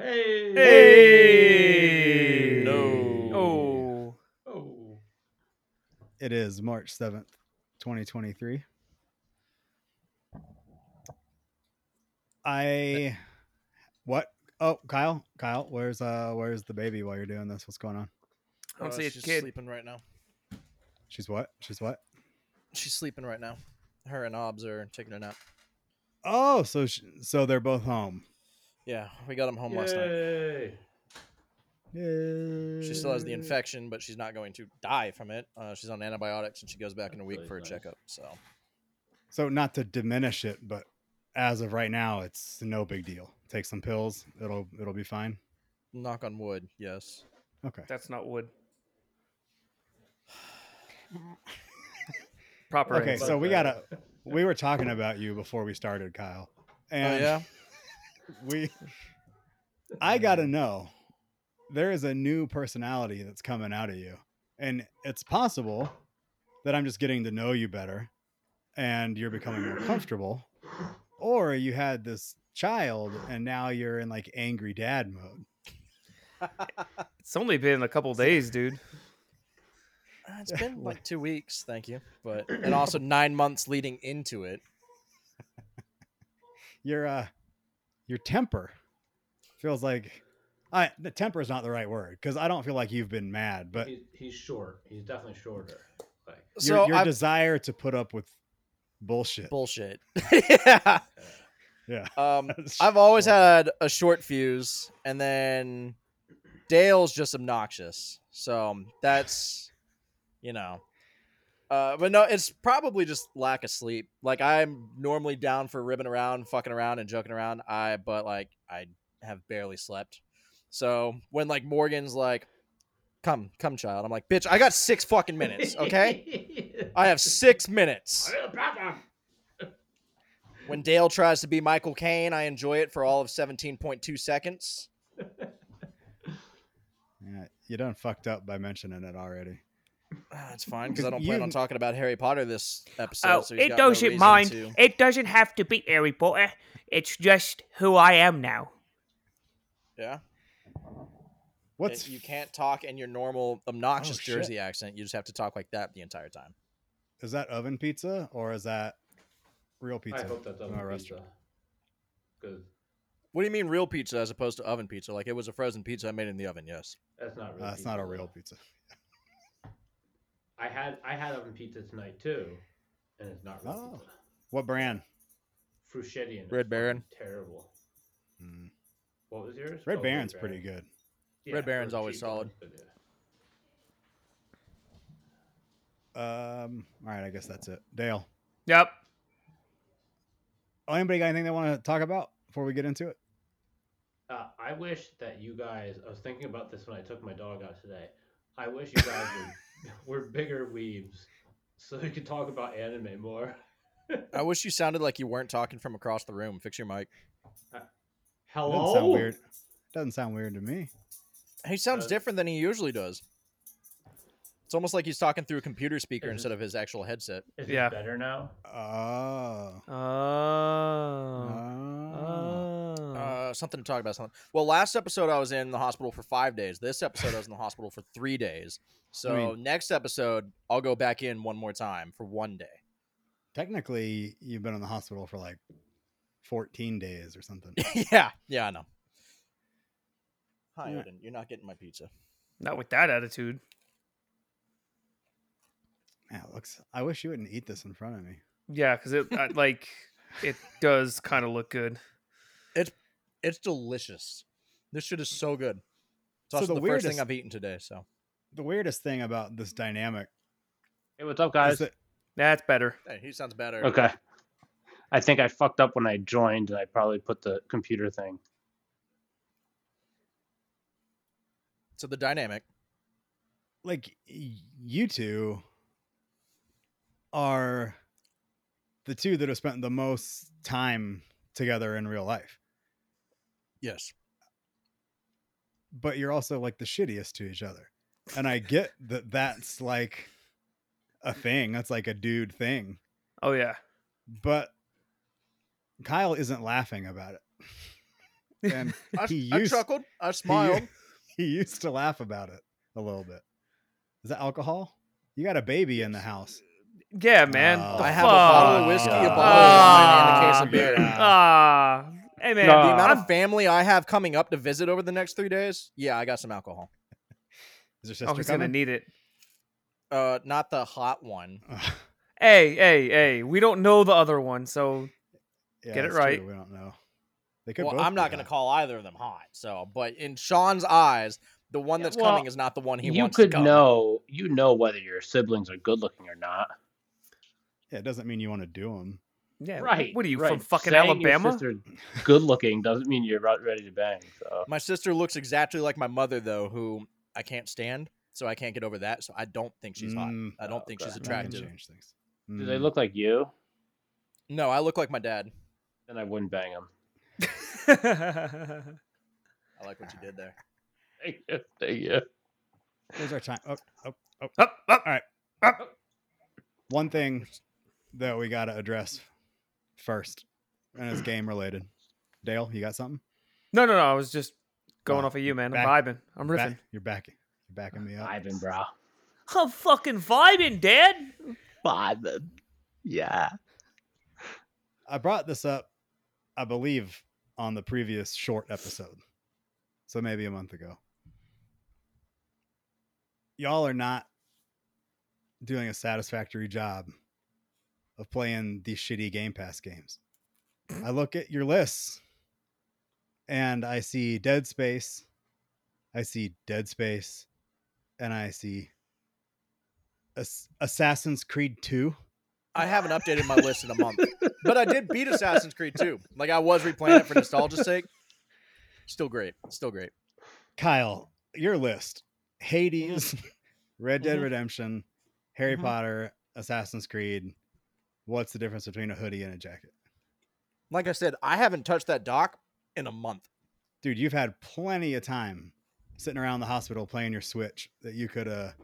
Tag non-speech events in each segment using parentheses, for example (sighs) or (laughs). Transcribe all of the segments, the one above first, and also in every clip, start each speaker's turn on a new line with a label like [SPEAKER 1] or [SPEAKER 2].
[SPEAKER 1] Hey.
[SPEAKER 2] Hey.
[SPEAKER 3] No.
[SPEAKER 2] Oh.
[SPEAKER 1] Oh.
[SPEAKER 4] It is March 7th, 2023. I what? Oh, Kyle, Kyle, where's uh where's the baby while you're doing this? What's going on?
[SPEAKER 2] I don't
[SPEAKER 3] Uh,
[SPEAKER 2] see a
[SPEAKER 3] she's
[SPEAKER 2] kid.
[SPEAKER 3] sleeping right now.
[SPEAKER 4] She's what? She's what?
[SPEAKER 3] She's sleeping right now. Her and Obs are taking a nap.
[SPEAKER 4] Oh, so sh- so they're both home.
[SPEAKER 3] Yeah, we got him home last night.
[SPEAKER 1] Yay.
[SPEAKER 4] Yeah.
[SPEAKER 3] She still has the infection, but she's not going to die from it. Uh, she's on antibiotics, and she goes back in a week
[SPEAKER 1] really
[SPEAKER 3] for a
[SPEAKER 1] nice.
[SPEAKER 3] checkup. So
[SPEAKER 4] So not to diminish it, but as of right now, it's no big deal. Take some pills, it'll it'll be fine.
[SPEAKER 3] knock on wood, yes.
[SPEAKER 4] Okay.
[SPEAKER 2] That's not wood. (laughs) Proper.
[SPEAKER 4] Okay, so we gotta- (laughs) We were talking about you before we started, Kyle. And
[SPEAKER 3] oh yeah,
[SPEAKER 4] we (laughs) I gotta know. There is a new personality that's coming out of you. And it's possible that I'm just getting to know you better and you're becoming more comfortable. Or you had this child and now you're in like angry dad mode. (laughs)
[SPEAKER 2] It's only been a couple days, dude.
[SPEAKER 3] Uh, it's been (laughs) like two weeks, thank you, but and also nine months leading into it.
[SPEAKER 4] Your uh your temper feels like I the temper is not the right word because I don't feel like you've been mad, but
[SPEAKER 1] he's, he's short. He's definitely shorter. Like
[SPEAKER 4] your,
[SPEAKER 3] So
[SPEAKER 4] your
[SPEAKER 3] I've-
[SPEAKER 4] desire to put up with bullshit.
[SPEAKER 3] bullshit. (laughs) yeah.
[SPEAKER 4] yeah.
[SPEAKER 3] Um, (laughs) I've always
[SPEAKER 4] short.
[SPEAKER 3] had a short fuse, and then Dale's just obnoxious. So that's, you know, uh, but no, it's probably just lack of sleep. Like I'm normally down for ribbing around, fucking around, and joking around. I but like I have barely slept. So when like Morgan's like, "Come, come, child," I'm like, "Bitch, I got six fucking minutes, okay? (laughs) I have six minutes." When Dale tries to be Michael Caine, I enjoy it for all of 17.2 seconds.
[SPEAKER 4] Yeah, you done fucked up by mentioning it already.
[SPEAKER 3] Ah, It's fine because I don't plan on talking about Harry Potter this episode.
[SPEAKER 5] Oh,
[SPEAKER 3] so
[SPEAKER 5] it doesn't
[SPEAKER 3] reason
[SPEAKER 5] mind.
[SPEAKER 3] to-
[SPEAKER 5] It doesn't have to be Harry Potter. It's just who I am now.
[SPEAKER 3] Yeah,
[SPEAKER 4] What's
[SPEAKER 3] It- you can't talk in your normal obnoxious
[SPEAKER 4] Oh.
[SPEAKER 3] Jersey accent. You just have to talk like that the entire time.
[SPEAKER 4] is that oven pizza or is that real pizza?
[SPEAKER 1] I hope that's
[SPEAKER 4] from
[SPEAKER 1] oven pizza.
[SPEAKER 4] restaurant?
[SPEAKER 1] Because
[SPEAKER 3] What do you mean real pizza as opposed to oven pizza? Like it was a frozen pizza I made in the oven. Yes.
[SPEAKER 1] that's not real.
[SPEAKER 4] Uh, it's not a real pizza.
[SPEAKER 1] I had I had oven pizza tonight too, and it's not real
[SPEAKER 4] Oh.
[SPEAKER 1] pizza.
[SPEAKER 4] What brand?
[SPEAKER 1] Freschetta. is
[SPEAKER 3] Red Baron.
[SPEAKER 1] Terrible.
[SPEAKER 4] Mm.
[SPEAKER 1] What was yours?
[SPEAKER 4] Red
[SPEAKER 1] Oh,
[SPEAKER 4] Baron's pretty good.
[SPEAKER 3] Red Baron's always
[SPEAKER 1] cheap
[SPEAKER 3] solid.
[SPEAKER 1] ones, but yeah.
[SPEAKER 4] Um. All right, I guess that's it. Dale.
[SPEAKER 2] Yep.
[SPEAKER 4] Oh, anybody got anything they want to talk about before we get into it?
[SPEAKER 1] Uh, I wish that you guys. I was thinking about this when I took my dog out today. I wish you guys were, were bigger weebs, so we can talk about anime more. (laughs)
[SPEAKER 3] I wish you sounded like you weren't talking from across the room. Fix your mic.
[SPEAKER 4] It
[SPEAKER 1] Hello.
[SPEAKER 4] doesn't sound weird. Doesn't sound weird to me.
[SPEAKER 3] He sounds
[SPEAKER 1] Uh,
[SPEAKER 3] different than he usually does. It's almost like he's talking through a computer speaker
[SPEAKER 1] Is it-
[SPEAKER 3] instead of his actual headset.
[SPEAKER 1] Is
[SPEAKER 2] Yeah.
[SPEAKER 1] it better now?
[SPEAKER 4] Oh.
[SPEAKER 2] Oh.
[SPEAKER 4] Oh.
[SPEAKER 2] Oh.
[SPEAKER 3] Uh, something to talk about. Something. Well, last episode I was in the hospital for five days. This episode I was in the hospital for three days. (laughs) So
[SPEAKER 4] mean-
[SPEAKER 3] next episode I'll go back in one more time for one day.
[SPEAKER 4] Technically, you've been in the hospital for like 14 days or something. (laughs)
[SPEAKER 3] yeah, yeah, I know. Hi,
[SPEAKER 4] Yeah.
[SPEAKER 3] Odin. You're not getting my pizza.
[SPEAKER 2] Not with that attitude.
[SPEAKER 4] Man, it looks. I wish you wouldn't eat this in front of me.
[SPEAKER 2] Yeah, because it like it does kind of look good.
[SPEAKER 3] It's delicious. This shit is so good. It's
[SPEAKER 4] So
[SPEAKER 3] also
[SPEAKER 4] the
[SPEAKER 3] the, first thing I've eaten today. So
[SPEAKER 4] The weirdest thing about this dynamic
[SPEAKER 6] Hey, what's up, guys?
[SPEAKER 4] that
[SPEAKER 2] That's better.
[SPEAKER 3] hey, he sounds better.
[SPEAKER 6] Okay. I think I fucked up when I joined, and I probably put the computer thing.
[SPEAKER 3] So the dynamic.
[SPEAKER 4] like you two are the two that have spent the most time together in real life
[SPEAKER 3] Yes.
[SPEAKER 4] but you're also like the shittiest to each other and i get that that's like a thing that's like a dude thing
[SPEAKER 2] Oh yeah.
[SPEAKER 4] but kyle isn't laughing about it (laughs) and
[SPEAKER 3] I,
[SPEAKER 4] he
[SPEAKER 3] I
[SPEAKER 4] used
[SPEAKER 3] chuckled. I (laughs) smiled.
[SPEAKER 4] he used to laugh about it a little bit. Is that alcohol? You got a baby in the house.
[SPEAKER 2] Yeah, man. The
[SPEAKER 3] I have a bottle of
[SPEAKER 2] fuck?
[SPEAKER 3] whiskey, a
[SPEAKER 4] God.
[SPEAKER 3] bottle of wine, and a case of beer.
[SPEAKER 4] Yeah.
[SPEAKER 2] Ah, hey man.
[SPEAKER 6] No.
[SPEAKER 3] The amount of family I have coming up to visit over the next three days, yeah, I got some alcohol. (laughs)
[SPEAKER 4] Is your sister
[SPEAKER 2] oh, he's gonna need it.
[SPEAKER 3] Uh, not the hot one. (laughs)
[SPEAKER 2] Hey, hey, hey. We don't know the other one, so
[SPEAKER 4] Yeah,
[SPEAKER 2] Get it right.
[SPEAKER 4] true, We don't know. They could.
[SPEAKER 3] Well,
[SPEAKER 4] both
[SPEAKER 3] I'm not going to
[SPEAKER 4] hot.
[SPEAKER 3] call either of them hot. So, but in Sean's eyes, the one
[SPEAKER 6] Yeah,
[SPEAKER 3] that's
[SPEAKER 6] well,
[SPEAKER 3] coming is not the one he
[SPEAKER 6] you
[SPEAKER 3] wants
[SPEAKER 6] could
[SPEAKER 3] to come.
[SPEAKER 6] know you know whether your siblings are good looking or not.
[SPEAKER 4] Yeah, it doesn't mean you want to do them.
[SPEAKER 2] Yeah.
[SPEAKER 6] Right.
[SPEAKER 2] What are you
[SPEAKER 6] right.
[SPEAKER 2] from fucking
[SPEAKER 6] Saying your
[SPEAKER 2] Alabama?
[SPEAKER 6] sister good looking doesn't mean you're ready to bang. So
[SPEAKER 3] My sister looks exactly like my mother, though, who I can't stand. So I can't get over that. So I don't think she's hot.
[SPEAKER 4] Mm,
[SPEAKER 3] I don't think
[SPEAKER 6] okay.
[SPEAKER 3] she's attractive.
[SPEAKER 4] change things.
[SPEAKER 6] do they
[SPEAKER 4] Mm.
[SPEAKER 6] look like you?
[SPEAKER 3] No, I look like my dad.
[SPEAKER 6] Then I wouldn't bang him. (laughs)
[SPEAKER 3] I like what you did there. (laughs)
[SPEAKER 6] Thank you. Thank you.
[SPEAKER 4] There's our time. Oh, oh, oh.
[SPEAKER 2] Up, up.
[SPEAKER 4] All right.
[SPEAKER 2] Up.
[SPEAKER 4] One thing that we got to address first, and it's game related. Dale, you got something?
[SPEAKER 2] No, no, no. I was just going
[SPEAKER 4] Oh,
[SPEAKER 2] off of you, man.
[SPEAKER 4] back-
[SPEAKER 2] I'm vibing. I'm
[SPEAKER 4] Back-
[SPEAKER 2] riffing.
[SPEAKER 4] you're backing. You're backing me up.
[SPEAKER 6] Vibing, bro.
[SPEAKER 5] I'm fucking vibing, Dad.
[SPEAKER 6] Vibing. Yeah.
[SPEAKER 4] I brought this up, I believe, on the previous short episode. So maybe a month ago. Y'all are not doing a satisfactory job of playing these shitty Game Pass games. Mm-hmm. I look at your lists and I see Dead Space, I see Dead Space, and I see Ass- Assassin's Creed 2.
[SPEAKER 3] I haven't updated my list in a month, but I did beat Assassin's Creed 2. Like I was replaying it for nostalgia's sake. Still great. Still great.
[SPEAKER 4] Kyle, your list: Hades, mm-hmm. Red Dead
[SPEAKER 3] Mhm.
[SPEAKER 4] Redemption, Harry.
[SPEAKER 3] Mm-hmm.
[SPEAKER 4] Potter, Assassin's Creed. What's the difference between a hoodie and a jacket?
[SPEAKER 3] Like I said, I haven't touched that doc in a month.
[SPEAKER 4] Dude, you've had plenty of time sitting around the hospital playing your Switch that you could have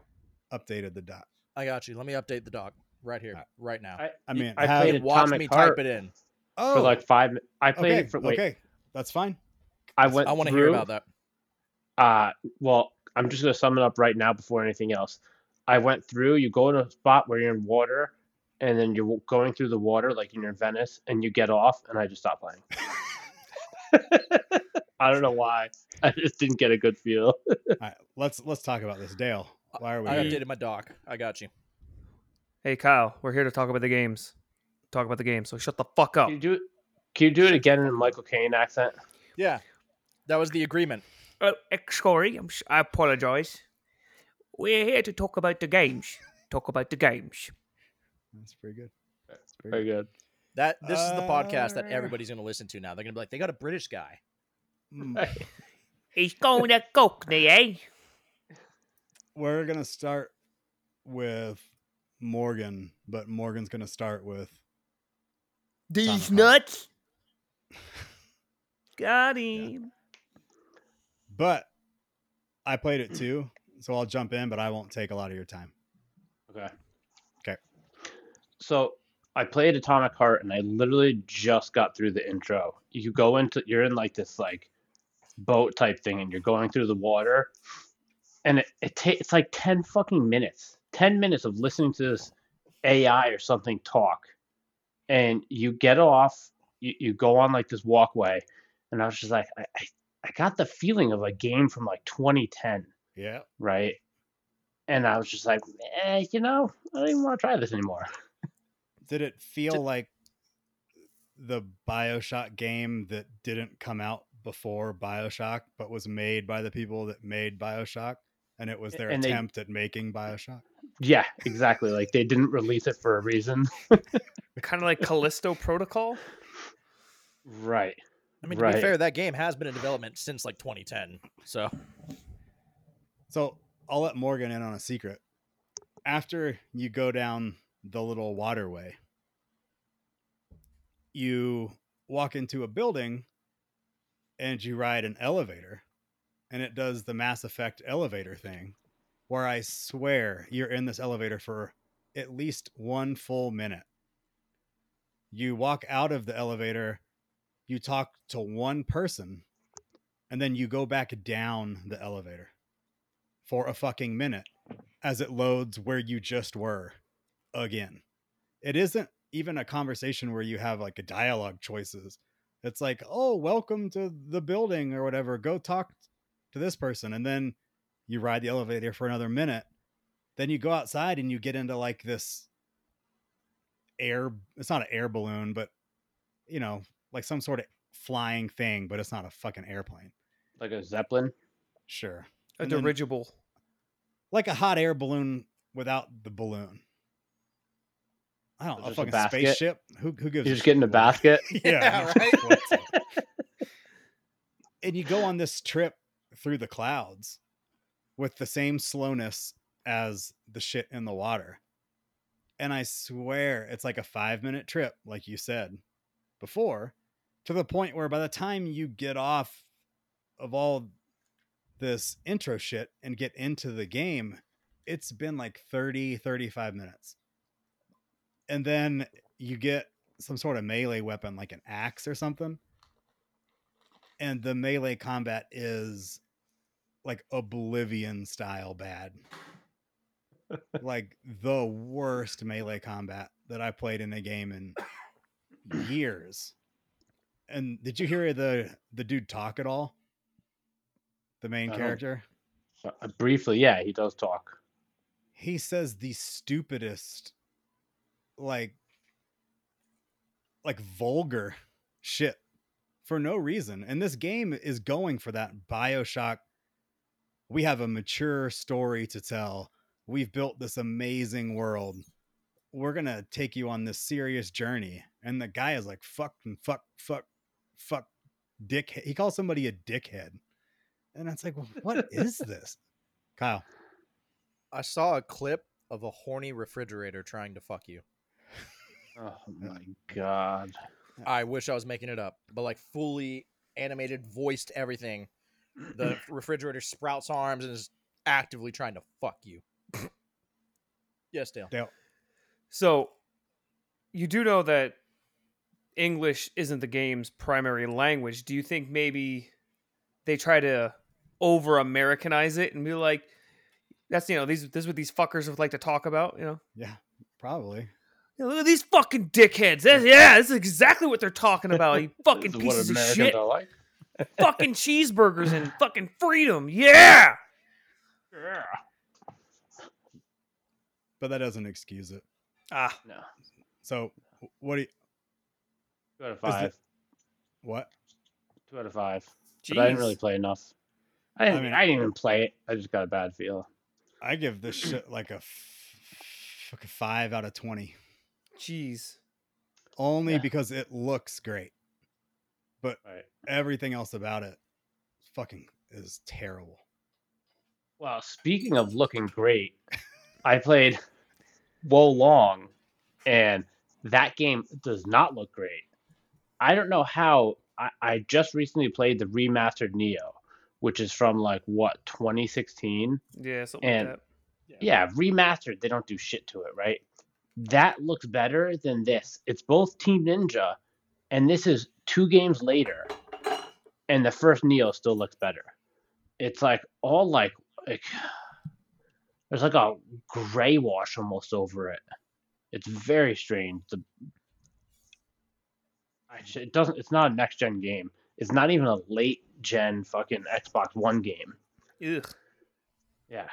[SPEAKER 4] updated the dot.
[SPEAKER 3] I got you. Let me update the doc right here,
[SPEAKER 4] Alright.
[SPEAKER 3] right now.
[SPEAKER 6] I,
[SPEAKER 4] I mean,
[SPEAKER 6] I
[SPEAKER 4] how-
[SPEAKER 6] played
[SPEAKER 3] watch
[SPEAKER 6] Atomic
[SPEAKER 3] me
[SPEAKER 6] Heart
[SPEAKER 3] type it in.
[SPEAKER 4] Oh,
[SPEAKER 6] for like five. mi- I played
[SPEAKER 4] okay,
[SPEAKER 6] it for wait.
[SPEAKER 4] okay, that's fine.
[SPEAKER 6] I went.
[SPEAKER 3] I want to hear about that.
[SPEAKER 6] Uh, well, I'm just gonna sum it up right now before anything else. I went through. You go to a spot where you're in water, and then you're going through the water like you're in Venice, and you get off, and I just stopped playing. (laughs) (laughs) I don't know why. I just didn't get a good feel. (laughs)
[SPEAKER 4] All right, let's let's talk about this. Dale, why are we?
[SPEAKER 3] I updated my doc. I got you.
[SPEAKER 2] Hey, Kyle. We're here to talk about the games. Talk about the game. So shut the fuck up.
[SPEAKER 6] Can you do it? Can you do it again in a Michael Caine accent?
[SPEAKER 3] Yeah, that was the agreement.
[SPEAKER 5] Oh, sorry, I'm, s- I apologize. We're here to talk about the games. Talk about the games.
[SPEAKER 4] That's pretty good. That's pretty
[SPEAKER 6] Very
[SPEAKER 4] good.
[SPEAKER 6] good.
[SPEAKER 3] That this is the podcast that
[SPEAKER 4] Uh,
[SPEAKER 3] everybody's going to listen to now. They're going to be like, they got a British guy.
[SPEAKER 4] Mm, (laughs)
[SPEAKER 5] He's going to Cockney, eh?
[SPEAKER 4] We're gonna start with Morgan, but Morgan's gonna start with
[SPEAKER 5] These nuts. (laughs) Got him.
[SPEAKER 4] But I played it too, so I'll jump in, but I won't take a lot of your time.
[SPEAKER 6] Okay. So I played Atomic Heart and I literally just got through the intro. You go into you're in like this like boat type thing and you're going through the water and it, it ta- it's like 10 fucking minutes. 10 minutes of listening to this AI or something talk. And you get off, you, you go on like this walkway and I was just like I, I I got the feeling of a game from like 2010
[SPEAKER 4] Yeah.
[SPEAKER 6] right? And I was just like, eh, you know, I don't even want to try this anymore.
[SPEAKER 4] Did it feel
[SPEAKER 3] Did-
[SPEAKER 4] like the Bioshock game that didn't come out before Bioshock, but was made by the people that made Bioshock? And it was their
[SPEAKER 6] And they-
[SPEAKER 4] attempt at making Bioshock?
[SPEAKER 6] Yeah, exactly. Like they didn't release it for a reason. (laughs)
[SPEAKER 2] Kind of like Callisto Protocol.
[SPEAKER 6] Right.
[SPEAKER 3] I mean, to
[SPEAKER 6] Right.
[SPEAKER 3] be fair, that game has been in development since like 2010. So
[SPEAKER 4] So I'll let Morgan in on a secret. After you go down the little waterway, you walk into a building and you ride an elevator, and it does the Mass Effect elevator thing, where I swear you're in this elevator for at least one full minute. You walk out of the elevator, you talk to one person, and then you go back down the elevator for a fucking minute as it loads where you just were again. It isn't even a conversation where you have like a dialogue choices. It's like, "Oh, welcome to the building or whatever. Go talk to this person." And then you ride the elevator for another minute. Then you go outside and you get into like this air it's not an air balloon, but you know, like some sort of flying thing, but it's not a fucking airplane.
[SPEAKER 6] Like a zeppelin.
[SPEAKER 4] Sure.
[SPEAKER 2] A
[SPEAKER 4] And then-
[SPEAKER 2] dirigible.
[SPEAKER 4] like a hot air balloon without the balloon. I don't know, a
[SPEAKER 6] just a
[SPEAKER 4] spaceship. Who who gives?
[SPEAKER 6] You
[SPEAKER 4] a
[SPEAKER 6] just get in a basket. (laughs)
[SPEAKER 4] yeah,
[SPEAKER 3] Yeah, right?
[SPEAKER 4] and you go on this trip through the clouds with the same slowness as the shit in the water. And I swear it's like a five minute trip, like you said before, to the point where by the time you get off of all this intro shit and get into the game, it's been like 30, 35 minutes. And then you get some sort of melee weapon like an axe or something. And the melee combat is like oblivion style bad. like the worst melee combat that I played in a game in years. And did you hear the the dude talk at all? The main
[SPEAKER 6] I
[SPEAKER 4] character?
[SPEAKER 6] Uh, Briefly, yeah, he does talk.
[SPEAKER 4] he says the stupidest like like vulgar shit for no reason. And this game is going for that bioshock. We have a mature story to tell. We've built this amazing world. We're gonna take you on this serious journey. And the guy is like fuck and fuck fuck fuck dick he calls somebody a dickhead. And it's like what (laughs) is this? Kyle.
[SPEAKER 3] I saw a clip of a horny refrigerator trying to fuck you.
[SPEAKER 6] Oh my god.
[SPEAKER 3] I wish I was making it up, but like fully animated, voiced everything. The (clears throat) refrigerator sprouts arms and is actively trying to fuck you. (clears throat) yes, Dale.
[SPEAKER 4] Dale,
[SPEAKER 2] So, you do know that English isn't the game's primary language. Do you think maybe they try to over Americanize it and be like, that's, you know, these, this is what these fuckers would like to talk about, you know?
[SPEAKER 4] Yeah, probably.
[SPEAKER 2] Yeah, look at these fucking dickheads. That's, yeah, (laughs) that's exactly what they're talking about. You fucking
[SPEAKER 6] This is what
[SPEAKER 2] pieces of shit.
[SPEAKER 6] are like. (laughs)
[SPEAKER 2] fucking cheeseburgers and fucking freedom. Yeah.
[SPEAKER 6] Yeah.
[SPEAKER 4] But that doesn't excuse it.
[SPEAKER 2] Ah,
[SPEAKER 6] No.
[SPEAKER 4] So, what do you,
[SPEAKER 6] Two out of
[SPEAKER 4] Is the-
[SPEAKER 6] five.
[SPEAKER 4] what?
[SPEAKER 6] Two out of five. But I didn't really play enough. I didn't, I,
[SPEAKER 4] mean-
[SPEAKER 6] didn't even play it. I just got a bad feel.
[SPEAKER 4] I give this shit like a f- fucking five out of 20.
[SPEAKER 2] Jeez.
[SPEAKER 4] Only
[SPEAKER 6] Yeah.
[SPEAKER 4] because it looks great. But
[SPEAKER 6] Right.
[SPEAKER 4] everything else about it fucking is terrible.
[SPEAKER 6] Well, speaking of looking great, I played Wo Long, and that game does not look great. I don't know how. I, I just recently played the remastered Nioh, which is from like what 2016.
[SPEAKER 2] Yeah, something
[SPEAKER 6] And-
[SPEAKER 2] like that.
[SPEAKER 6] Yeah, remastered. They don't do shit to it, right? That looks better than this. It's both Team Ninja, and this is two games later, and the first Nioh still looks better. It's like all like like there's like a gray wash almost over it. It's very strange. The it doesn't. It's not a next gen game. It's not even a late gen fucking Xbox One game.
[SPEAKER 2] Ugh.
[SPEAKER 6] Yeah,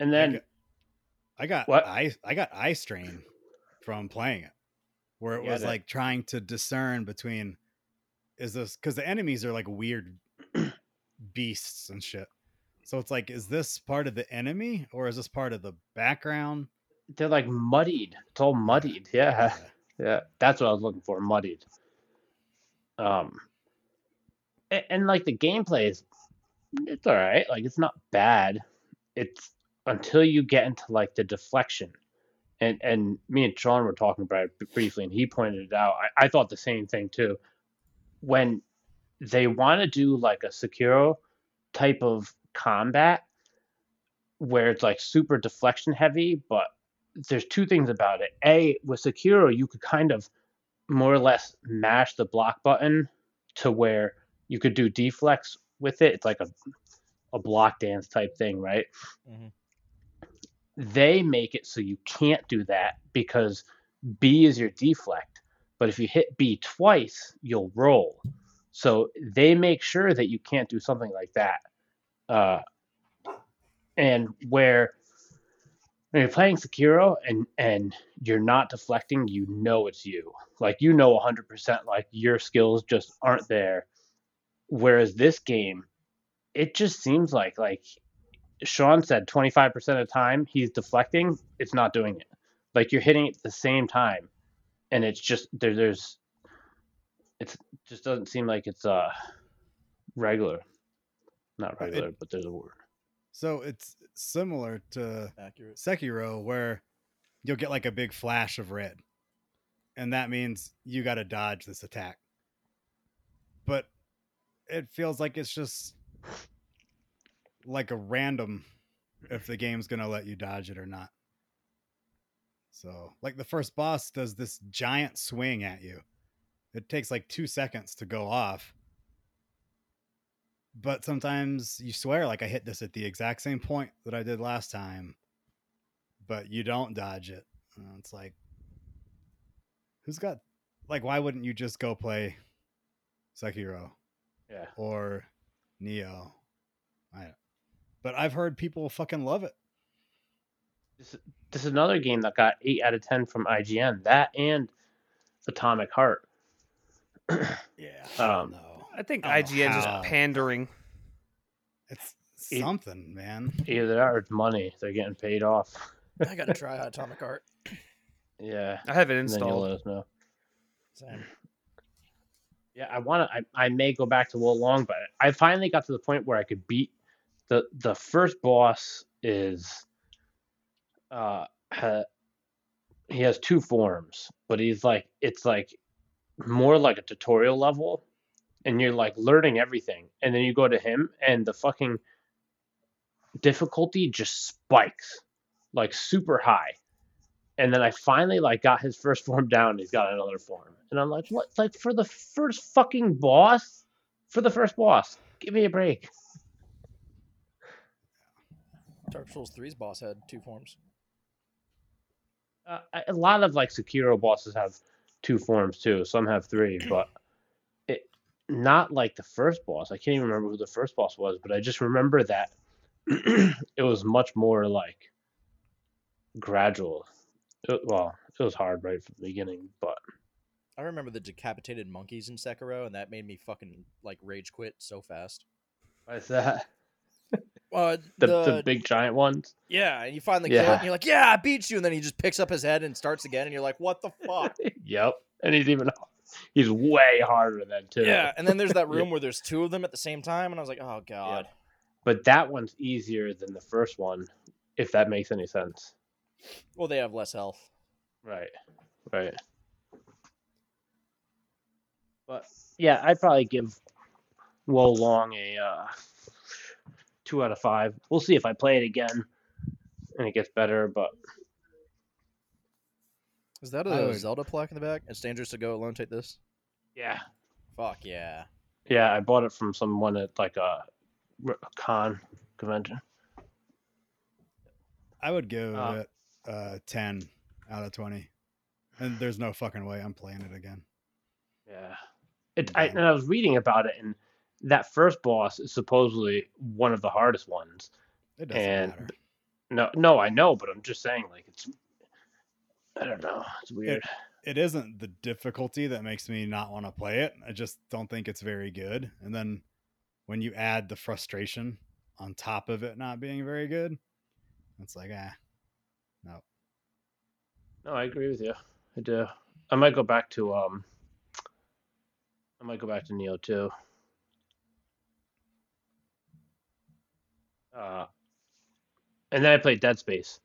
[SPEAKER 6] and
[SPEAKER 4] I
[SPEAKER 6] then
[SPEAKER 4] got, I got
[SPEAKER 6] What?
[SPEAKER 4] eye I got eye strain from playing it. Where it
[SPEAKER 6] Yeah,
[SPEAKER 4] was
[SPEAKER 6] that-
[SPEAKER 4] like trying to discern between is this because the enemies are like weird (clears throat) beasts and shit. So it's like, is this part of the enemy or is this part of the background?
[SPEAKER 6] they're like muddied. It's all muddied. Yeah. (laughs) Yeah, that's what I was looking for. Muddied. Um, and, and like the gameplay is, it's all right. Like it's not bad. It's until you get into like the deflection, and and me and Sean were talking about it briefly, and he pointed it out. I, I thought the same thing too. When they want to do like a Sekiro type of combat, where it's like super deflection heavy, but there's two things about it. A, with Sekiro, you could kind of more or less mash the block button to where you could do deflex with it. It's like a a block dance type thing, right?
[SPEAKER 3] Mhm.
[SPEAKER 6] They make it so you can't do that because B is your deflect. But if you hit B twice, you'll roll. So they make sure that you can't do something like that. Uh, and where when you're playing Sekiro and and you're not deflecting, you know it's you. Like you know 100% like your skills just aren't there. Whereas this game, it just seems like like Sean said 25% of the time he's deflecting, it's not doing it. Like you're hitting it at the same time and it's just there there's it's just doesn't seem like it's uh regular. Not
[SPEAKER 4] Well, it-
[SPEAKER 6] regular, but there's a word.
[SPEAKER 4] So it's similar to
[SPEAKER 3] Accurate.
[SPEAKER 4] Sekiro, where you'll get like a big flash of red, and that means you got to dodge this attack. But it feels like it's just like a random if the game's gonna let you dodge it or not. So, like the first boss does this giant swing at you. It takes like two seconds to go off. But sometimes you swear, like I hit this at the exact same point that I did last time, but you don't dodge it. Uh, it's like, who's got, like, why wouldn't you just go play Sekiro
[SPEAKER 6] Yeah.
[SPEAKER 4] or Nioh? I, but I've heard people fucking love it.
[SPEAKER 6] This, this is another game that got 8 out of 10 from IGN. That and Atomic Heart. (clears throat)
[SPEAKER 4] Yeah.
[SPEAKER 6] Um,
[SPEAKER 4] no.
[SPEAKER 2] I think
[SPEAKER 4] I don't know
[SPEAKER 2] IGN's
[SPEAKER 4] how.
[SPEAKER 2] just pandering.
[SPEAKER 4] It's
[SPEAKER 6] It-
[SPEAKER 4] something, man.
[SPEAKER 6] Either that or it's money. They're getting paid off.
[SPEAKER 3] I gotta try (laughs) Atomic Heart.
[SPEAKER 6] Yeah.
[SPEAKER 2] I have it
[SPEAKER 6] And then you'll
[SPEAKER 2] installed.
[SPEAKER 6] let us know.
[SPEAKER 3] Same.
[SPEAKER 6] Yeah, I want to. I, I may go back to Wo Long, but I finally got to the point where I could beat the the first boss. Is uh, ha, he has two forms, but he's like it's like more like a tutorial level, and you're like learning everything, and then you go to him, and the fucking difficulty just spikes like super high. And then I finally like got his first (laughs) form down. He's got another form, and I'm like, what? Like for the first fucking boss, for the first boss, give me a break.
[SPEAKER 3] Dark Souls 3's boss had two forms.
[SPEAKER 6] Uh, a lot of like Sekiro bosses have two forms too. Some have three, (clears throat) but it not like the first boss. I can't even remember who the first boss was, but I just remember that (clears throat) it was much more like gradual. It, well, it was hard right from the beginning, but
[SPEAKER 3] I remember the decapitated monkeys in Sekiro, and that made me fucking like rage quit so fast.
[SPEAKER 6] why is that?
[SPEAKER 3] Uh,
[SPEAKER 6] The,
[SPEAKER 3] the,
[SPEAKER 6] the big giant ones.
[SPEAKER 3] yeah, and you finally kill it,
[SPEAKER 6] Yeah.
[SPEAKER 3] and you're like, yeah, I beat you, and then he just picks up his head and starts again, and you're like, what the fuck? (laughs)
[SPEAKER 6] yep, and he's even he's way harder than two.
[SPEAKER 3] yeah, and then there's that (laughs) room where there's two of them at the same time, and I was like, oh god.
[SPEAKER 6] but that one's easier than the first one, if that makes any sense.
[SPEAKER 3] Well, they have less health.
[SPEAKER 6] Right, right. But yeah, I'd probably give Wo Long a uh, two out of five. We'll see if I play it again and it gets better. But
[SPEAKER 3] Is that a
[SPEAKER 4] would-
[SPEAKER 3] Zelda plaque in the back? It's dangerous to go alone. Take this.
[SPEAKER 6] yeah,
[SPEAKER 3] Fuck yeah.
[SPEAKER 6] yeah, I bought it from someone at like a, a con convention.
[SPEAKER 4] I would give
[SPEAKER 6] Uh,
[SPEAKER 4] it uh, 10 out of 20. And there's no fucking way I'm playing it again.
[SPEAKER 6] Yeah. It, I,
[SPEAKER 4] Yeah.
[SPEAKER 6] and I was reading about it, and that first boss is supposedly one of the hardest ones.
[SPEAKER 4] It doesn't
[SPEAKER 6] And
[SPEAKER 4] matter.
[SPEAKER 6] No, no, I know, but I'm just saying, like, it's. I don't know. It's weird.
[SPEAKER 4] It isn't the difficulty that makes me not want to play it. I just don't think it's very good. And then when you add the frustration on top of it not being very good, it's like, ah, no.
[SPEAKER 6] No, I agree with you. I do. I might go back to um. I might go back to Nioh too. Uh, and then I played Dead Space.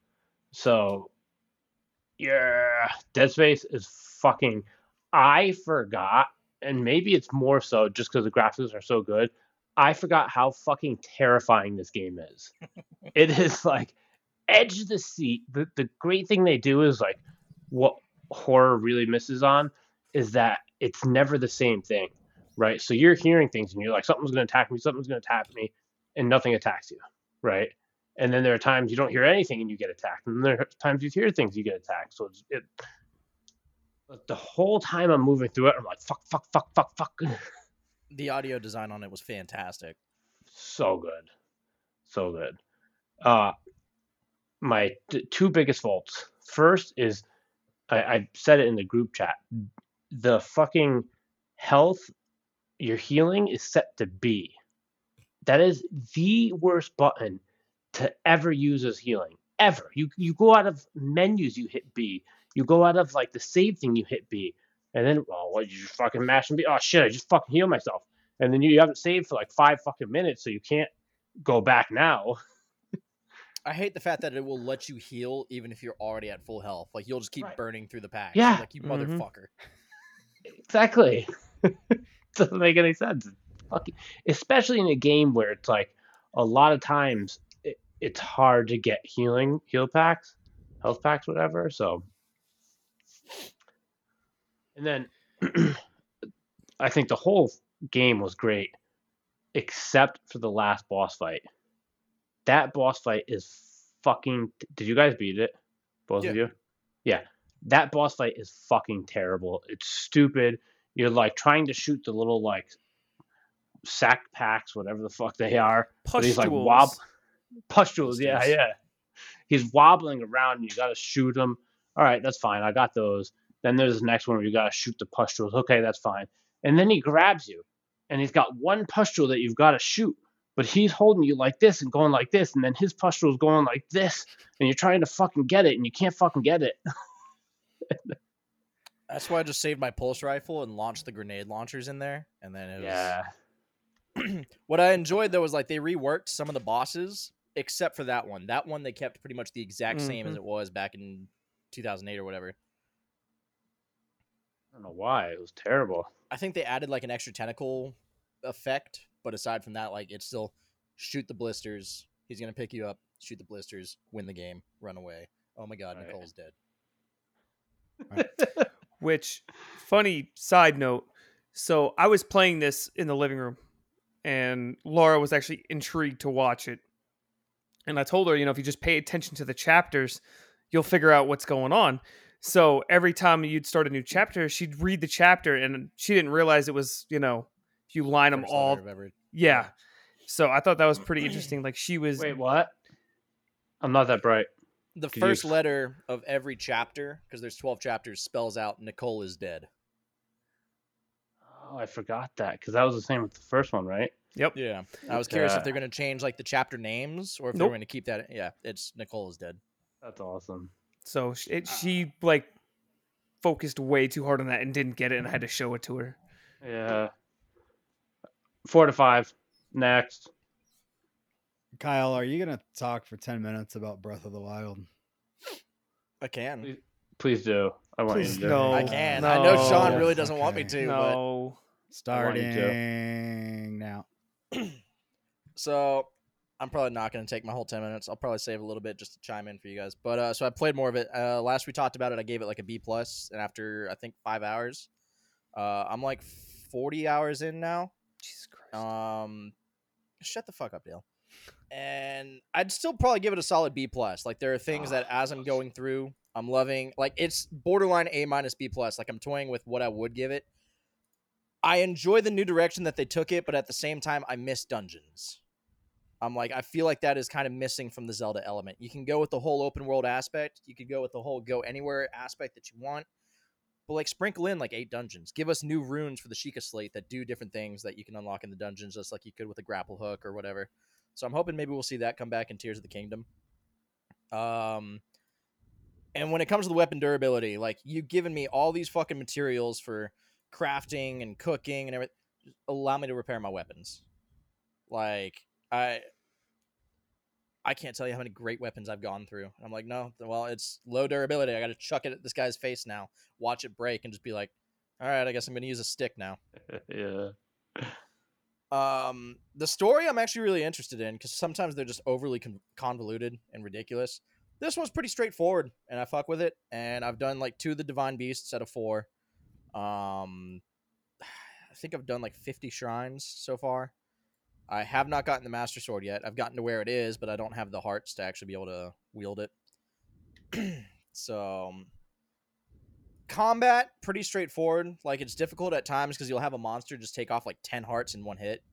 [SPEAKER 6] So, yeah, Dead Space is fucking. I forgot, and maybe it's more so just because the graphics are so good. I forgot how fucking terrifying this game is. (laughs) it is like edge of the seat. The the great thing they do is like what horror really misses on is that it's never the same thing. right? So you're hearing things and you're like, something's going to attack me, something's going to attack me, and nothing attacks you, right? And then there are times you don't hear anything and you get attacked, and there are times you hear things you get attacked. So it's, it, but the whole time I'm moving through it, I'm like, fuck, fuck, fuck, fuck, fuck. (laughs)
[SPEAKER 3] The audio design on it was fantastic.
[SPEAKER 6] so good, so good. Uh, my t- two biggest faults. First is I, I said it in the group chat. The fucking health, your healing is set to B. That is the worst button to ever use as healing. Ever. You you go out of menus, you hit B. You go out of like the save thing, you hit B. And then, oh, what, you just fucking mash and B? Oh shit, I just fucking heal myself. And then you you haven't saved for like five fucking minutes, so you can't go back now. (laughs)
[SPEAKER 3] I hate the fact that it will let you heal even if you're already at full health. Like you'll just keep
[SPEAKER 6] Right.
[SPEAKER 3] burning through the pack.
[SPEAKER 6] Yeah.
[SPEAKER 3] Like you
[SPEAKER 2] Mhm.
[SPEAKER 3] motherfucker.
[SPEAKER 6] Exactly. (laughs) Doesn't make any sense. Especially in a game where it's like a lot of times it, it's hard to get healing heal packs, health packs, whatever. So, and then (clears throat) I think the whole game was great, except for the last boss fight. That boss fight is fucking. Did you guys beat it? Both of you? Yeah. That boss fight is fucking terrible. It's stupid. You're like trying to shoot the little like sack packs, whatever the fuck they are. But he's like
[SPEAKER 2] Pustules.
[SPEAKER 6] wob pustules. Yeah,
[SPEAKER 3] Pustules.
[SPEAKER 6] yeah. He's wobbling around and you got to shoot him. All right, that's fine. I got those. Then there's the next one where you got to shoot the pustules. Okay, that's fine. And then he grabs you and he's got one pustule that you've got to shoot. But he's holding you like this and going like this, and then his pustule is going like this, and you're trying to fucking get it, and you can't fucking get it. (laughs)
[SPEAKER 3] That's why I just saved my pulse rifle and launched the grenade launchers in there. And then it was
[SPEAKER 6] Yeah. (clears throat)
[SPEAKER 3] what I enjoyed though was like they reworked some of the bosses except for that one. That one they kept pretty much the exact same as
[SPEAKER 2] Mhm.
[SPEAKER 3] it was back in 2008 or whatever.
[SPEAKER 6] I don't know why. It was terrible.
[SPEAKER 3] I think they added like an extra tentacle effect, but aside from that, like it's still shoot the blisters. He's gonna pick you up, shoot the blisters, win the game, run away. Oh my god,
[SPEAKER 6] Right.
[SPEAKER 3] Nicole's dead. (laughs)
[SPEAKER 2] Which, funny side note. So I was playing this in the living room, and Laura was actually intrigued to watch it. And I told her, you know, if you just pay attention to the chapters, you'll figure out what's going on. So every time you'd start a new chapter, she'd read the chapter, and she didn't realize it was, you know, if you line them all.
[SPEAKER 3] letter
[SPEAKER 2] Yeah. So I thought that was pretty (clears throat) interesting. Like she was.
[SPEAKER 6] Wait, what? I'm not that bright.
[SPEAKER 3] The
[SPEAKER 6] Could
[SPEAKER 3] first
[SPEAKER 6] ex-
[SPEAKER 3] letter of every chapter, because there's 12 chapters, spells out Nicole is dead.
[SPEAKER 6] Oh, I forgot that because that was the same with the first one, right?
[SPEAKER 2] Yep.
[SPEAKER 3] Yeah. I was curious if they're going to change like the chapter names or if
[SPEAKER 2] Nope.
[SPEAKER 3] they're going to keep that. Yeah, it's Nicole is dead.
[SPEAKER 6] That's awesome.
[SPEAKER 2] So sh- it, she like focused way too hard on that and didn't get it, and I had to show it to her.
[SPEAKER 6] Yeah. Four to five. Next.
[SPEAKER 4] Kyle, are you gonna talk for ten minutes about Breath of the Wild?
[SPEAKER 3] I can.
[SPEAKER 6] Please- Please do. I want
[SPEAKER 2] Please
[SPEAKER 6] you to.
[SPEAKER 2] no.
[SPEAKER 3] I can. I know Sean
[SPEAKER 2] No.
[SPEAKER 3] really doesn't want me
[SPEAKER 4] Okay.
[SPEAKER 3] to, but
[SPEAKER 6] I
[SPEAKER 2] no.
[SPEAKER 4] Starting now. (clears throat)
[SPEAKER 3] so I'm probably not going to take my whole 10 minutes. I'll probably save a little bit just to chime in for you guys. But uh, so I played more of it. Uh, last we talked about it, I gave it like a B plus, and after I think five hours, uh, I'm like 40 hours in now.
[SPEAKER 2] Jesus Christ.
[SPEAKER 3] Um, shut the fuck up, Dale. And I'd still probably give it a solid B plus. Like there are things that as I'm going through, I'm loving. Like it's borderline A minus B plus. Like I'm toying with what I would give it. I enjoy the new direction that they took it, but at the same time, I miss dungeons. I'm like, I feel like that is kind of missing from the Zelda element. You can go with the whole open world aspect. You could go with the whole go anywhere aspect that you want. But like sprinkle in like eight dungeons. Give us new runes for the Sheikah slate that do different things that you can unlock in the dungeons, just like you could with a grapple hook or whatever. So I'm hoping maybe we'll see that come back in Tears of the Kingdom. Um, and when it comes to the weapon durability, like you've given me all these fucking materials for crafting and cooking and everything. Allow me to repair my weapons. Like I, I can't tell you how many great weapons I've gone through. I'm like, no, well, it's low durability. I got to chuck it at this guy's face now, watch it break, and just be like, all right, I guess I'm gonna use a stick now. (laughs)
[SPEAKER 6] yeah.
[SPEAKER 3] Um, the story I'm actually really interested in because sometimes they're just overly con- convoluted and ridiculous. This one's pretty straightforward, and I fuck with it. And I've done like two of the divine beasts out of four. Um, (sighs) I think I've done like 50 shrines so far. I have not gotten the Master Sword yet. I've gotten to where it is, but I don't have the hearts to actually be able to wield it. (clears throat) so, um, combat pretty straightforward. Like it's difficult at times because you'll have a monster just take off like 10 hearts in one hit,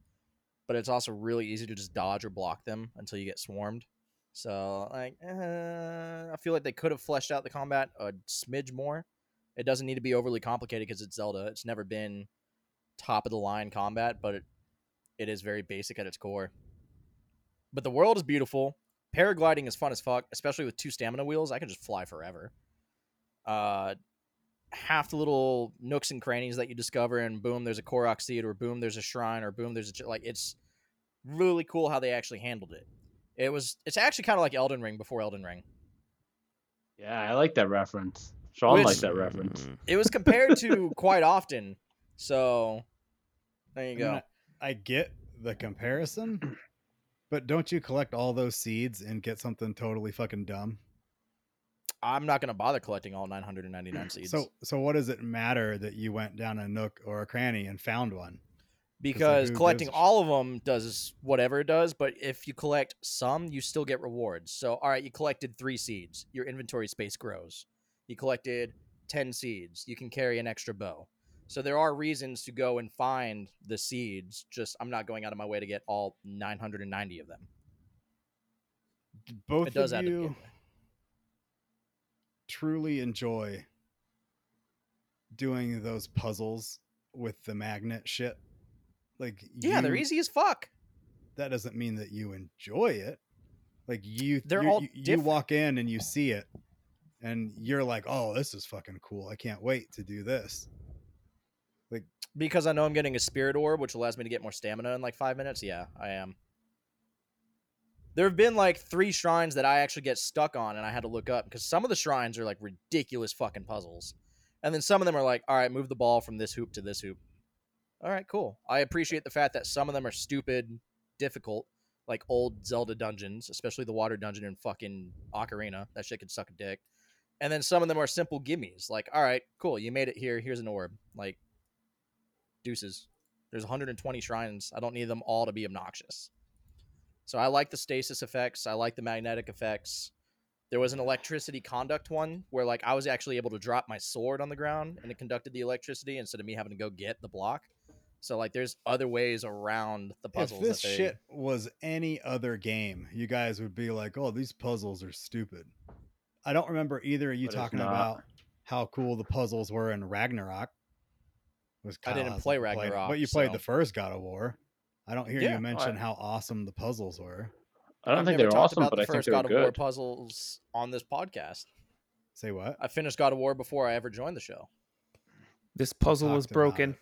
[SPEAKER 3] but it's also really easy to just dodge or block them until you get swarmed. So, like, uh, I feel like they could have fleshed out the combat a smidge more. It doesn't need to be overly complicated because it's Zelda. It's never been top of the line combat, but it, it is very basic at its core. But the world is beautiful. Paragliding is fun as fuck, especially with two stamina wheels. I could just fly forever. Uh, half the little nooks and crannies that you discover, and boom, there's a Korok seed, or boom, there's a shrine, or boom, there's a like it's really cool how they actually handled it. It was it's actually kind of like Elden Ring before Elden Ring.
[SPEAKER 6] Yeah, I like that reference. Sean
[SPEAKER 3] Which-
[SPEAKER 6] likes that reference.
[SPEAKER 3] It was compared to (laughs) quite often, so there you
[SPEAKER 4] I,
[SPEAKER 3] go.
[SPEAKER 4] mean, I, I get the comparison, but don't you collect all those seeds and get something totally fucking dumb?
[SPEAKER 3] I'm not gonna bother collecting all 999 (clears throat) seeds.
[SPEAKER 4] So, so what does it matter that you went down a nook or a cranny and found one?
[SPEAKER 3] because
[SPEAKER 4] who
[SPEAKER 3] collecting all of them does whatever it does but if you collect some you still get rewards so all right you collected three seeds your inventory space grows you collected 10 seeds you can carry an extra bow. So there are reasons to go and find the seeds just i'm not going out of my way to get all 990 of them.
[SPEAKER 4] Both
[SPEAKER 3] it does
[SPEAKER 4] of you truly enjoy doing those puzzles with the magnet shit. Like,
[SPEAKER 3] yeah they're easy as fuck.
[SPEAKER 4] That doesn't mean that you enjoy it. Like you,
[SPEAKER 3] They're
[SPEAKER 4] you-
[SPEAKER 3] all
[SPEAKER 4] you, you walk in and you see it, and you're like, "Oh, this is fucking cool! I can't wait to do this."
[SPEAKER 3] Like because i know i'm getting a spirit orb which allows me to get more stamina in like five minutes? Yeah i am. There have been like three shrines that i actually get stuck on and i had to look up because some of the shrines are like ridiculous fucking puzzles. And then some of them are like all right move the ball from this hoop to this hoop. All right cool. I appreciate the fact that some of them are stupid difficult like old zelda dungeons especially the water dungeon in fucking ocarina. That shit could suck a dick and then some of them are simple gimmies like all right cool you made it here here's an orb like deuces. There's 120 shrines. I don't need them all to be obnoxious. So I like the stasis effects. I like the magnetic effects. There was an electricity conduct one where like I was actually able to drop my sword on the ground and it conducted the electricity instead of me having to go get the block. So like there's other ways around the puzzles.
[SPEAKER 4] if this
[SPEAKER 3] that they,
[SPEAKER 4] shit was any other game, you guys would be like, "Oh, these puzzles are stupid." I don't remember either of you
[SPEAKER 6] But
[SPEAKER 4] talking about how cool the puzzles were in Ragnarok. Was
[SPEAKER 3] I didn't
[SPEAKER 4] hasn't
[SPEAKER 3] play
[SPEAKER 4] played
[SPEAKER 3] Ragnarok,
[SPEAKER 4] but you played
[SPEAKER 3] so-
[SPEAKER 4] the first God of War. I don't hear
[SPEAKER 3] Yeah.
[SPEAKER 4] you mention
[SPEAKER 6] I-
[SPEAKER 4] how awesome the puzzles were.
[SPEAKER 6] I don't
[SPEAKER 3] I've
[SPEAKER 6] think they're
[SPEAKER 3] talked
[SPEAKER 6] awesome,
[SPEAKER 3] about
[SPEAKER 6] but
[SPEAKER 3] the
[SPEAKER 6] I think
[SPEAKER 3] first
[SPEAKER 6] they're
[SPEAKER 3] God of War
[SPEAKER 6] good.
[SPEAKER 3] puzzles on this podcast.
[SPEAKER 4] Say what?
[SPEAKER 3] I finished God of War before I ever joined the show.
[SPEAKER 2] This puzzle is
[SPEAKER 4] talked about
[SPEAKER 2] broken.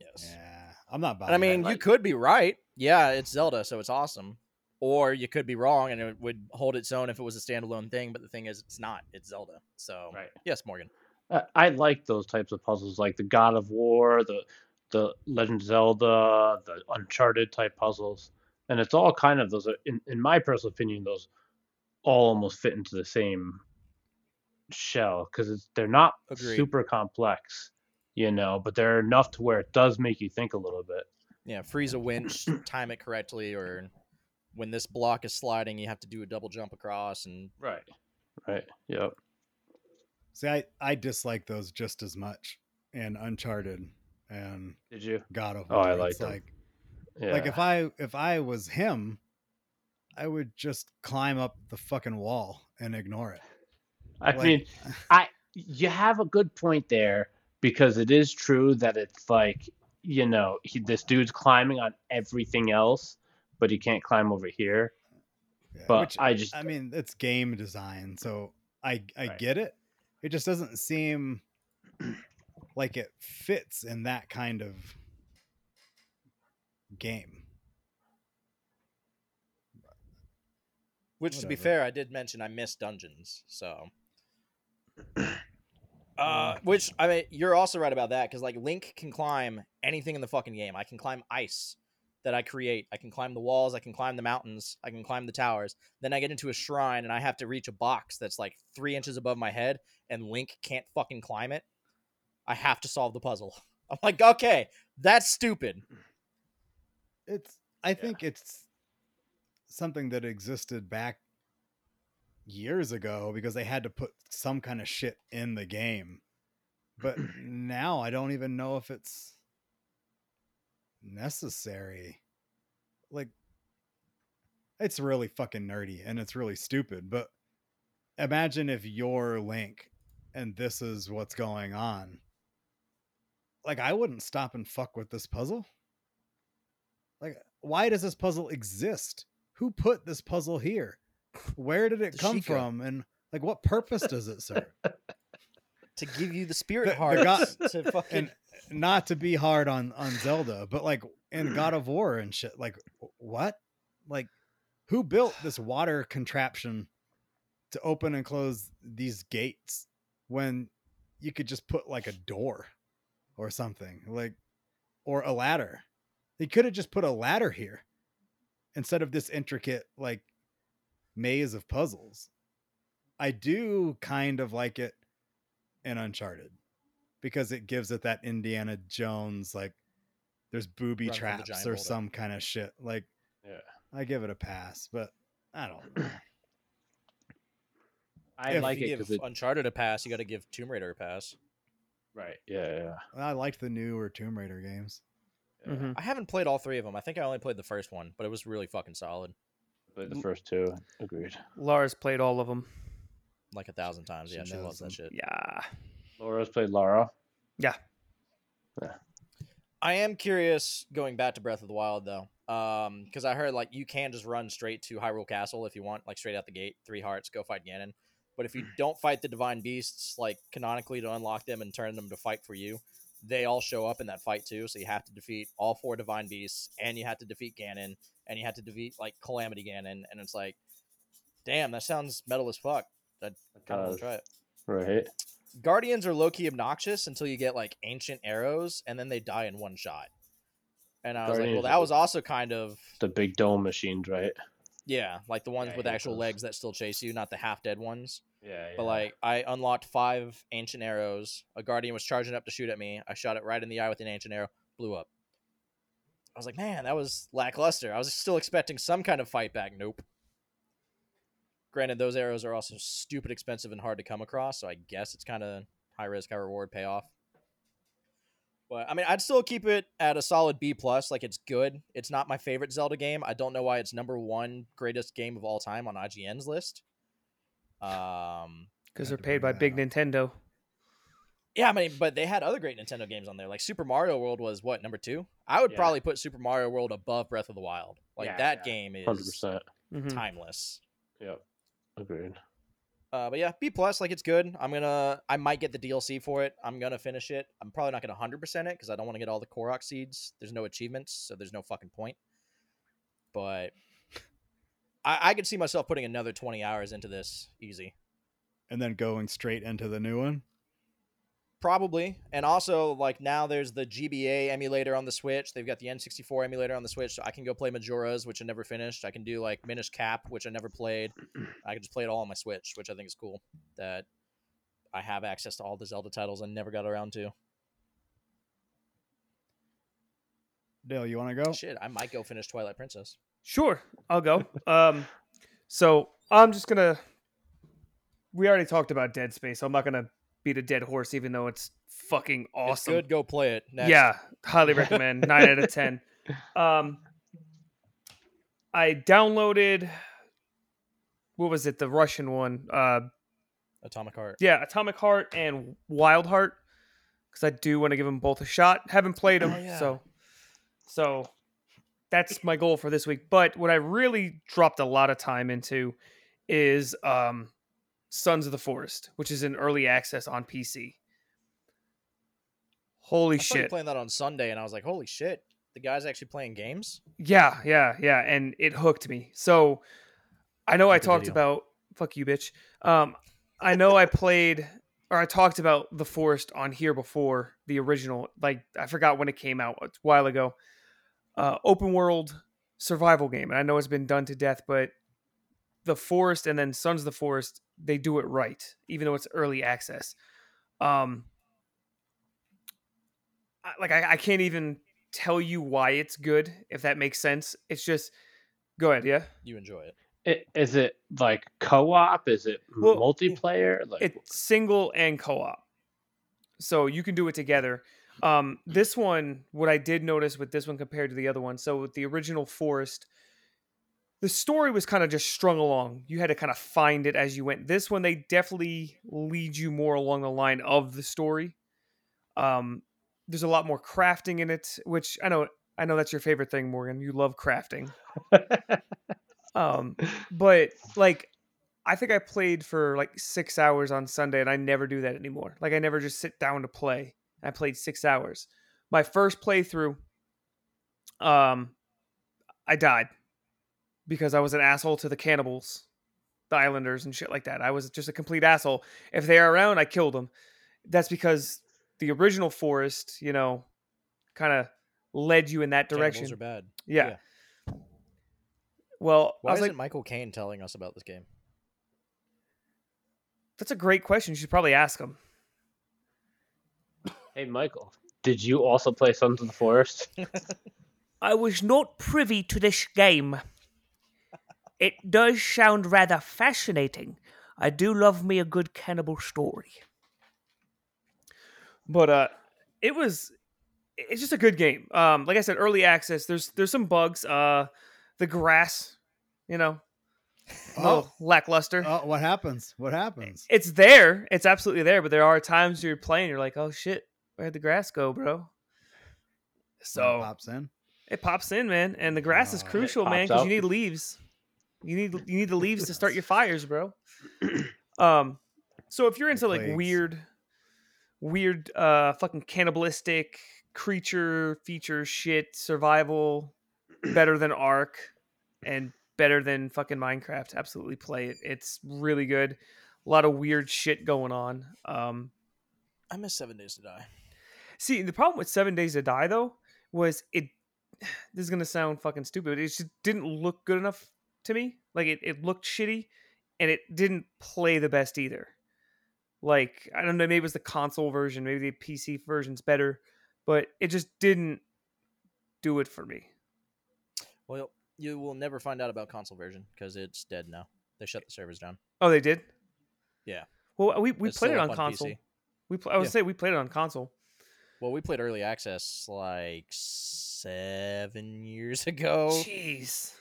[SPEAKER 3] Yes.
[SPEAKER 4] Yeah, I'm not.
[SPEAKER 3] And I mean,
[SPEAKER 4] that.
[SPEAKER 3] you could be right. Yeah, it's Zelda, so it's awesome. Or you could be wrong, and it would hold its own if it was a standalone thing. But the thing is, it's not. It's Zelda. So
[SPEAKER 6] Right.
[SPEAKER 3] yes, Morgan.
[SPEAKER 6] I, I like those types of puzzles, like the God of War, the the Legend of Zelda, the Uncharted type puzzles, and it's all kind of those. Are, in in my personal opinion, those all almost fit into the same shell because they're not
[SPEAKER 3] Agreed.
[SPEAKER 6] super complex, you know, but they're enough to where it does make you think a little bit.
[SPEAKER 3] Yeah, freeze a winch, time it correctly, or when this block is sliding, you have to do a double jump across. And
[SPEAKER 6] Right. Right. Yep.
[SPEAKER 4] See, I I dislike those just as much in Uncharted and
[SPEAKER 6] Did you?
[SPEAKER 4] God of
[SPEAKER 6] Oh, I like them.
[SPEAKER 4] like
[SPEAKER 6] Yeah.
[SPEAKER 4] like if I if I was him, I would just climb up the fucking wall and ignore it.
[SPEAKER 6] I
[SPEAKER 4] Like-
[SPEAKER 6] mean, (laughs) I you have a good point there because it is true that it's like you know he, this dude's climbing on everything else, but he can't climb over here.
[SPEAKER 4] Yeah,
[SPEAKER 6] But
[SPEAKER 4] which,
[SPEAKER 6] I just
[SPEAKER 4] I mean, it's game design, so I I
[SPEAKER 6] Right.
[SPEAKER 4] get it. It just doesn't seem like it fits in that kind of game.
[SPEAKER 3] which, to be fair, I did mention I miss dungeons. So, (clears throat) uh, which I mean, you're also right about that because like Link can climb anything in the fucking game. I can climb ice that I create. I can climb the walls. I can climb the mountains. I can climb the towers. Then I get into a shrine and I have to reach a box that's like three inches above my head, and Link can't fucking climb it. I have to solve the puzzle. (laughs) I'm like, okay, that's stupid.
[SPEAKER 4] It's I think it's something that existed back years ago because they had to put some kind of shit in the game. But (clears throat) now I don't even know if it's necessary. Like it's really fucking nerdy and it's really stupid, but imagine if you're Link and this is what's going on. Like I wouldn't stop and fuck with this puzzle. Like why does this puzzle exist? Who put this puzzle here? Where did it come from and like what purpose does it serve? (laughs)
[SPEAKER 3] To give you the spirit
[SPEAKER 4] The- the
[SPEAKER 3] hearts
[SPEAKER 4] god-
[SPEAKER 3] to fucking
[SPEAKER 4] and not to be hard on on Zelda, but like in hmm. God of War and shit, like what? Like who built this water contraption to open and close these gates when you could just put like a door or something like or a ladder? They could have just put a ladder here instead of this intricate like maze of puzzles. I do kind of like it in Uncharted because it gives it that Indiana Jones like there's booby
[SPEAKER 3] Run from the
[SPEAKER 4] traps or
[SPEAKER 3] boulder.
[SPEAKER 4] some kind of shit. Like
[SPEAKER 6] Yeah.
[SPEAKER 4] I give it a pass, but I don't know. (clears throat)
[SPEAKER 6] I
[SPEAKER 4] If
[SPEAKER 6] like it
[SPEAKER 3] give
[SPEAKER 6] because it.
[SPEAKER 3] Uncharted a pass, you got to give Tomb Raider a pass.
[SPEAKER 6] Right. Yeah. Yeah.
[SPEAKER 4] I liked the newer Tomb Raider games.
[SPEAKER 6] yeah.
[SPEAKER 2] Mhm.
[SPEAKER 3] I haven't played all three of them. I think I only played the first one, but it was really fucking solid,
[SPEAKER 6] Played the first two. Agreed.
[SPEAKER 2] Laura's played all of them.
[SPEAKER 3] like a thousand times. Yeah, she
[SPEAKER 4] knows
[SPEAKER 3] loves that shit.
[SPEAKER 2] Yeah.
[SPEAKER 6] Laura's played Lara.
[SPEAKER 2] Yeah. yeah.
[SPEAKER 3] I am curious going back to Breath of the Wild though, um, because I heard like you can just run straight to Hyrule Castle if you want, like straight out the gate, three hearts, go fight Ganon. But if you (clears throat) don't fight the divine beasts, like canonically to unlock them and turn them to fight for you, they all show up in that fight too. So you have to defeat all four divine beasts, and you have to defeat Ganon, and you have to defeat like Calamity Ganon, and it's like, damn, that sounds metal as fuck. I kind of want to try it.
[SPEAKER 6] Right.
[SPEAKER 3] Guardians are low key obnoxious until you get like ancient arrows, and then they die in one shot. And I was like, well, that was also kind of
[SPEAKER 6] The big dome machines, right?
[SPEAKER 3] yeah, like the ones
[SPEAKER 6] Yeah,
[SPEAKER 3] with actual
[SPEAKER 6] those.
[SPEAKER 3] legs that still chase you, not the half dead ones.
[SPEAKER 6] Yeah.
[SPEAKER 3] But like, I unlocked five ancient arrows. A guardian was charging up to shoot at me. I shot it right in the eye with an ancient arrow, blew up. I was like, man, that was lackluster. I was still expecting some kind of fight back. Nope. Granted, those arrows are also stupid expensive and hard to come across, so I guess it's kind of high risk, high reward payoff. But I mean, I'd still keep it at a solid B plus. Like it's good. It's not my favorite Zelda game. I don't know why it's number one greatest game of all time on IGN's list. Um,
[SPEAKER 2] Because
[SPEAKER 4] Had
[SPEAKER 2] they're paid by Big
[SPEAKER 4] up.
[SPEAKER 2] Nintendo.
[SPEAKER 3] yeah, I mean, but they had other great Nintendo games on there. Like Super Mario World was what number two? I would
[SPEAKER 6] Yeah.
[SPEAKER 3] probably put Super Mario World above Breath of the Wild. Like
[SPEAKER 6] Yeah,
[SPEAKER 3] that
[SPEAKER 6] yeah.
[SPEAKER 3] game is
[SPEAKER 6] Hundred percent.
[SPEAKER 2] Mhm.
[SPEAKER 3] timeless.
[SPEAKER 6] Yep. Agreed.
[SPEAKER 3] Uh, but yeah, B plus, like it's good. I'm gonna, I might get the DLC for it. I'm gonna finish it. I'm probably not gonna hundred percent it because I don't want to get all the Korok seeds. There's no achievements, so there's no fucking point. But I, I could see myself putting another 20 hours into this easy,
[SPEAKER 4] And then going straight into the new one.
[SPEAKER 3] Probably. And also, like now, there's the GBA emulator on the Switch. They've got the N64 emulator on the Switch. So I can go play Majora's, which I never finished. I can do like Minish Cap, which I never played. (clears throat) I can just play it all on my Switch, which I think is cool. That I have access to all the Zelda titles I never got around to.
[SPEAKER 4] Dale, you want to go?
[SPEAKER 3] Shit, I might go finish Twilight Princess.
[SPEAKER 2] Sure, I'll go. (laughs) um, so I'm just gonna. We already talked about Dead Space. So I'm not gonna beat a dead horse, even though it's fucking
[SPEAKER 3] It's
[SPEAKER 2] awesome.
[SPEAKER 3] good. Go play it. Next.
[SPEAKER 2] Yeah, highly (laughs) recommend. Nine out of ten. Um, I downloaded. What was it? The Russian one. Uh,
[SPEAKER 3] Atomic Heart.
[SPEAKER 2] yeah, Atomic Heart and Wild Heart, because I do want to give them both a shot. Haven't played them,
[SPEAKER 3] Oh, yeah.
[SPEAKER 2] so so that's my goal for this week. But what I really dropped a lot of time into is um, Sons of the Forest, which is in early access on PC. Holy
[SPEAKER 3] I saw
[SPEAKER 2] shit!
[SPEAKER 3] playing that on Sunday, and I was like, "Holy shit! The guy's actually playing games."
[SPEAKER 2] Yeah, yeah, yeah, and it hooked me. So I know I talked
[SPEAKER 3] video.
[SPEAKER 2] about fuck you, bitch. Um, I know I played or I talked about the forest on here before the original. Like I forgot when it came out a while ago. Uh, open world survival game, and I know it's been done to death, but the forest and then Sons of the Forest they do it right, even though it's early access. Um, I- like I, I can't even tell you why it's good if that makes sense. It's just go ahead, yeah.
[SPEAKER 3] You enjoy it.
[SPEAKER 6] I- Is it like co-op? Is it
[SPEAKER 2] Well,
[SPEAKER 6] multiplayer? Like
[SPEAKER 2] It's single and co-op, so you can do it together. Um, this one, what I did notice with this one compared to the other one, so with the original Forest, the story was kind of just strung along. You had to kind of find it as you went. This one, they definitely lead you more along the line of the story. Um, there's a lot more crafting in it, which I know, I know that's your favorite thing, Morgan. You love crafting. (laughs) Um, but like, I think I played for like six hours on Sunday, and I never do that anymore. Like, I never just sit down to play. I played six hours. My first playthrough, um, I died because I was an asshole to the cannibals, the islanders, and shit like that. I was just a complete asshole. If they are around, I killed them. That's because the original forest, you know, kind of led you in that direction.
[SPEAKER 3] Cannibals are bad.
[SPEAKER 2] yeah. Well,
[SPEAKER 3] Why
[SPEAKER 2] I was
[SPEAKER 3] isn't
[SPEAKER 2] like,
[SPEAKER 3] Michael Caine telling us about this game?
[SPEAKER 2] that's a great question. You should probably ask him.
[SPEAKER 6] hey, Michael, did you also play Sons of the Forest? (laughs)
[SPEAKER 5] I was not privy to this game. It does sound rather fascinating. I do love me a good cannibal story.
[SPEAKER 2] but uh it was it's just a good game um like i said early access there's there's some bugs uh the grass you know oh. lackluster
[SPEAKER 4] Oh, what happens? What happens?
[SPEAKER 2] it's there it's absolutely there but there are times you're playing you're like oh shit where'd the grass go bro so
[SPEAKER 4] It pops in.
[SPEAKER 2] it pops in man and the grass is
[SPEAKER 4] Oh. It
[SPEAKER 2] crucial man because you need leaves you need you need the leaves to start your (laughs) fires bro um so if you're into like
[SPEAKER 4] plagues.
[SPEAKER 2] weird weird uh fucking cannibalistic creature feature shit survival better than ark and better than fucking minecraft absolutely play it it's really good a lot of weird shit going on um
[SPEAKER 3] I miss Seven Days to Die.
[SPEAKER 2] See, the problem with Seven Days to Die though was it. (sighs) This is gonna sound fucking stupid. It just didn't look good enough to me. Like it, it looked shitty, and it didn't play the best either. Like I don't know, maybe it was the console version, maybe the PC version's better, but it just didn't do it for me.
[SPEAKER 3] Well, you will never find out about console version because it's dead now. They shut the servers down.
[SPEAKER 2] Oh, they did.
[SPEAKER 3] Yeah.
[SPEAKER 2] Well, we we
[SPEAKER 3] It's
[SPEAKER 2] played it
[SPEAKER 3] still
[SPEAKER 2] on console.
[SPEAKER 3] PC.
[SPEAKER 2] We pl- I would
[SPEAKER 3] Yeah.
[SPEAKER 2] say we played it on console.
[SPEAKER 3] Well, we played early access like seven years (laughs) ago.
[SPEAKER 2] Jeez,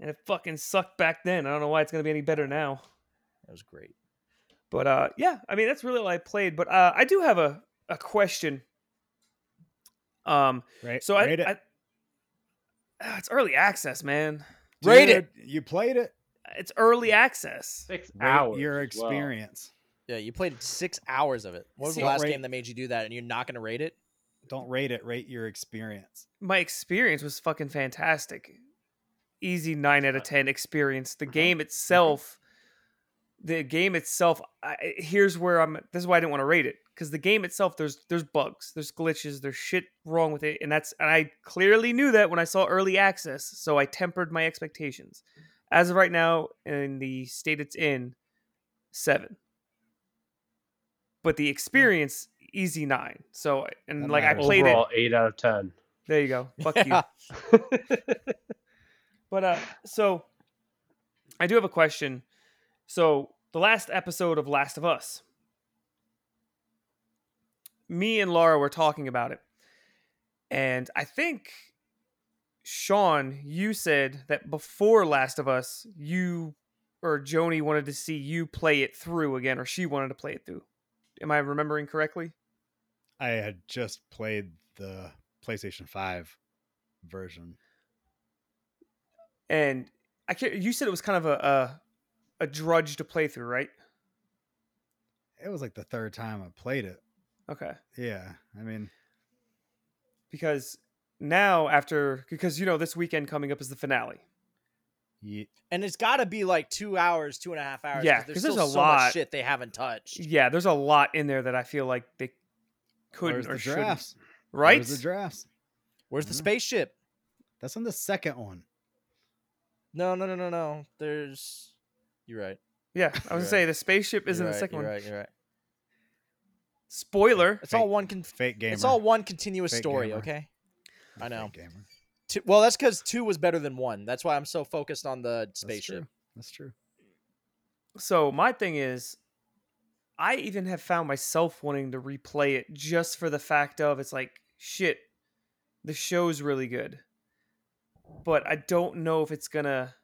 [SPEAKER 2] and it fucking sucked back then. I don't know why it's gonna be any better now.
[SPEAKER 3] That was great.
[SPEAKER 2] But uh, yeah, I mean that's really all I played. But uh, I do have a, a question. Um,
[SPEAKER 4] Right.
[SPEAKER 2] so I,
[SPEAKER 4] Rate it.
[SPEAKER 2] I Ah, it's early access, man.
[SPEAKER 3] Rate it.
[SPEAKER 4] You played it.
[SPEAKER 2] It's early access.
[SPEAKER 6] Six
[SPEAKER 4] Rate
[SPEAKER 6] hours.
[SPEAKER 4] your
[SPEAKER 6] as well.
[SPEAKER 4] experience.
[SPEAKER 3] Yeah, you played six hours of it. What was
[SPEAKER 2] See-
[SPEAKER 3] the last
[SPEAKER 4] Rate-
[SPEAKER 3] game that made you do that, and you're not going to rate it?
[SPEAKER 4] Don't rate it. Rate your experience.
[SPEAKER 2] My experience was fucking fantastic. Easy nine out of ten experience. The uh-huh. game mm-hmm. itself, the game itself. I, here's where I'm. This is why I didn't want to rate it because the game itself, there's there's bugs, there's glitches, there's shit wrong with it, and that's and I clearly knew that when I saw early access, so I tempered my expectations. As of right now, in the state it's in, seven. But the hmm. experience, easy nine. So and
[SPEAKER 4] That
[SPEAKER 2] like I
[SPEAKER 4] matters.
[SPEAKER 2] played it.
[SPEAKER 6] Overall, eight out of ten.
[SPEAKER 2] There you go. Fuck (laughs) you. (laughs) But uh so I do have a question. So the last episode of Last of Us. Me and Laura were talking about it. And I think Sean, you said that before Last of Us, you or Joni wanted to see you play it through again, or she wanted to play it through. Am I remembering correctly?
[SPEAKER 4] I had just played the PlayStation 5 version.
[SPEAKER 2] And I can't, you said it was kind of a, a a drudge to play through, right?
[SPEAKER 4] It was like the third time I played it.
[SPEAKER 2] Okay.
[SPEAKER 4] Yeah. I mean,
[SPEAKER 2] Because now after because you know this weekend coming up is the finale.
[SPEAKER 4] ye-
[SPEAKER 3] And it's got to be like two hours, two and a half hours.
[SPEAKER 2] Yeah,
[SPEAKER 3] 'cause
[SPEAKER 2] 'cause
[SPEAKER 3] there's,
[SPEAKER 2] there's
[SPEAKER 3] still
[SPEAKER 2] a
[SPEAKER 3] so
[SPEAKER 2] lot-
[SPEAKER 3] much shit they haven't touched.
[SPEAKER 2] Yeah, there's a lot in there that I feel like they couldn't
[SPEAKER 4] where's
[SPEAKER 2] or
[SPEAKER 4] the
[SPEAKER 2] shouldn't.
[SPEAKER 4] drafts?
[SPEAKER 2] Right?
[SPEAKER 4] Where's the drafts?
[SPEAKER 3] Where's the
[SPEAKER 4] Mhm.
[SPEAKER 3] spaceship?
[SPEAKER 4] That's on the second one.
[SPEAKER 3] No, no, no, no, no. There's. You're right.
[SPEAKER 2] Yeah, I was gonna
[SPEAKER 3] You're
[SPEAKER 2] say the spaceship is
[SPEAKER 3] You're
[SPEAKER 2] in the
[SPEAKER 3] right,
[SPEAKER 2] second
[SPEAKER 3] you're
[SPEAKER 2] one.
[SPEAKER 3] Right, you're right.
[SPEAKER 2] Spoiler.
[SPEAKER 3] It's all one. Con-
[SPEAKER 4] Fake gamer.
[SPEAKER 3] it's all one continuous
[SPEAKER 4] Fake
[SPEAKER 3] story.
[SPEAKER 4] gamer.
[SPEAKER 3] Okay. I
[SPEAKER 4] Fake
[SPEAKER 3] know.
[SPEAKER 4] gamer.
[SPEAKER 3] Two, well, that's because two was better than one. That's why I'm so focused on the
[SPEAKER 4] That's
[SPEAKER 3] spaceship.
[SPEAKER 4] true. That's true.
[SPEAKER 2] So my thing is, I even have found myself wanting to replay it just for the fact of it's like shit. The show's really good, but I don't know if it's gonna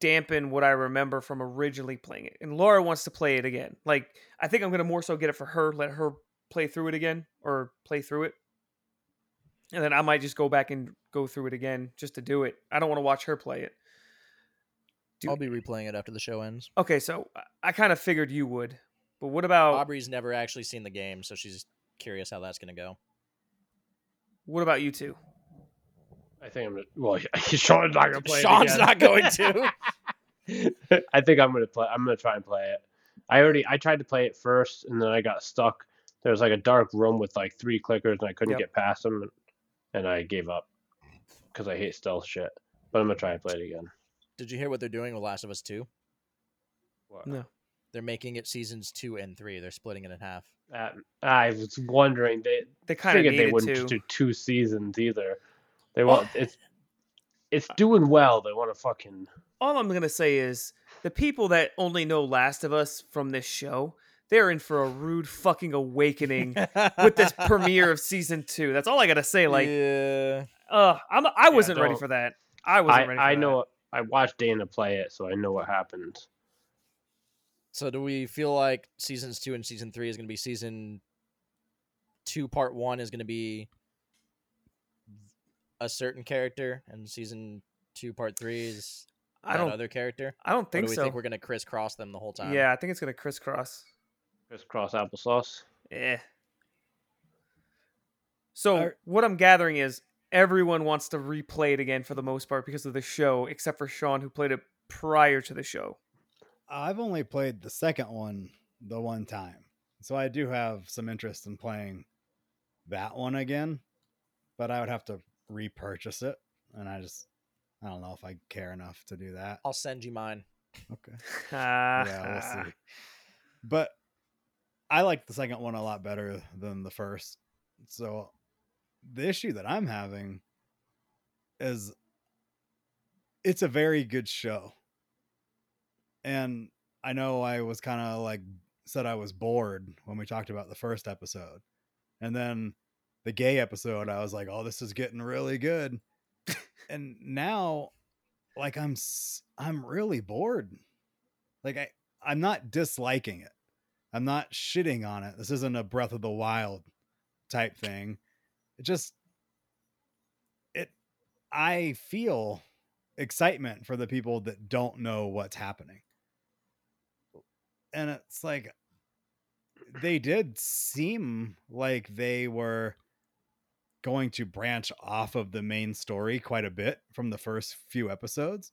[SPEAKER 2] dampen what I remember from originally playing it. And Laura wants to play it again. Like I think I'm gonna more so get it for her, let her play through it again or play through it. And then I might just go back and go through it again just to do it. I don't want to watch her play it.
[SPEAKER 3] I'll be replaying it after the show ends.
[SPEAKER 2] Okay, so I- I kind of figured you would. But what about
[SPEAKER 3] Aubrey's never actually seen the game, so she's curious how that's gonna go.
[SPEAKER 2] what about you two?
[SPEAKER 6] I think I'm gonna. Well, (laughs) Sean's not gonna play. it
[SPEAKER 3] Sean's
[SPEAKER 6] again.
[SPEAKER 3] not going to. (laughs)
[SPEAKER 6] I think I'm gonna play. I'm gonna try and play it. I already I tried to play it first, and then I got stuck. There was like a dark room with like three clickers, and I couldn't
[SPEAKER 2] Yep.
[SPEAKER 6] get past them, and, and I gave up because I hate stealth shit. But I'm gonna try and play it again.
[SPEAKER 3] Did you hear what they're doing with Last of Us Two?
[SPEAKER 6] What?
[SPEAKER 2] No.
[SPEAKER 3] They're making it seasons two and three. They're splitting it in half.
[SPEAKER 6] Uh, I was wondering they
[SPEAKER 2] They kind of
[SPEAKER 6] figured they wouldn't
[SPEAKER 2] to.
[SPEAKER 6] do two seasons either. They want it's it's doing well. They want to fucking
[SPEAKER 2] All I'm gonna say is the people that only know Last of Us from this show, they're in for a rude fucking awakening with this (laughs) premiere of season two. That's all I gotta say. Like,
[SPEAKER 3] yeah.
[SPEAKER 2] uh, I'm I wasn't ready for that. I wasn't
[SPEAKER 6] I
[SPEAKER 2] ready. For
[SPEAKER 6] I
[SPEAKER 2] that.
[SPEAKER 6] know I watched Dana play it, so I know what happened.
[SPEAKER 3] So do we feel like seasons two and season three is going to be season two, part one is going to be a certain character, and season two, part three is
[SPEAKER 2] I don't.
[SPEAKER 3] other character?
[SPEAKER 2] I don't
[SPEAKER 3] Or
[SPEAKER 2] think
[SPEAKER 3] do we
[SPEAKER 2] so.
[SPEAKER 3] think we're going to crisscross them the whole time?
[SPEAKER 2] yeah, I think it's gonna crisscross.
[SPEAKER 6] Crisscross applesauce.
[SPEAKER 2] Yeah. So
[SPEAKER 4] Are-
[SPEAKER 2] what I'm gathering is everyone wants to replay it again for the most part because of the show, except for Sean who played it prior to the show.
[SPEAKER 4] I've only played the second one the one time. So I do have some interest in playing that one again, but I would have to repurchase it. And I just, I don't know if I care enough to do that.
[SPEAKER 3] I'll send you mine.
[SPEAKER 4] Okay.
[SPEAKER 2] yeah, (laughs)
[SPEAKER 4] Yeah, we'll see. But I like the second one a lot better than the first. So the issue that I'm having is it's a very good show. And I know I was kind of like said I was bored when we talked about the first episode. And then the gay episode, I was like, "Oh, this is getting really good." and now like I'm I'm really bored. Like I I'm not disliking it. I'm not shitting on it. This isn't a Breath of the Wild type thing. It just it I feel excitement for the people that don't know what's happening. And it's like they did seem like they were going to branch off of the main story quite a bit from the first few episodes.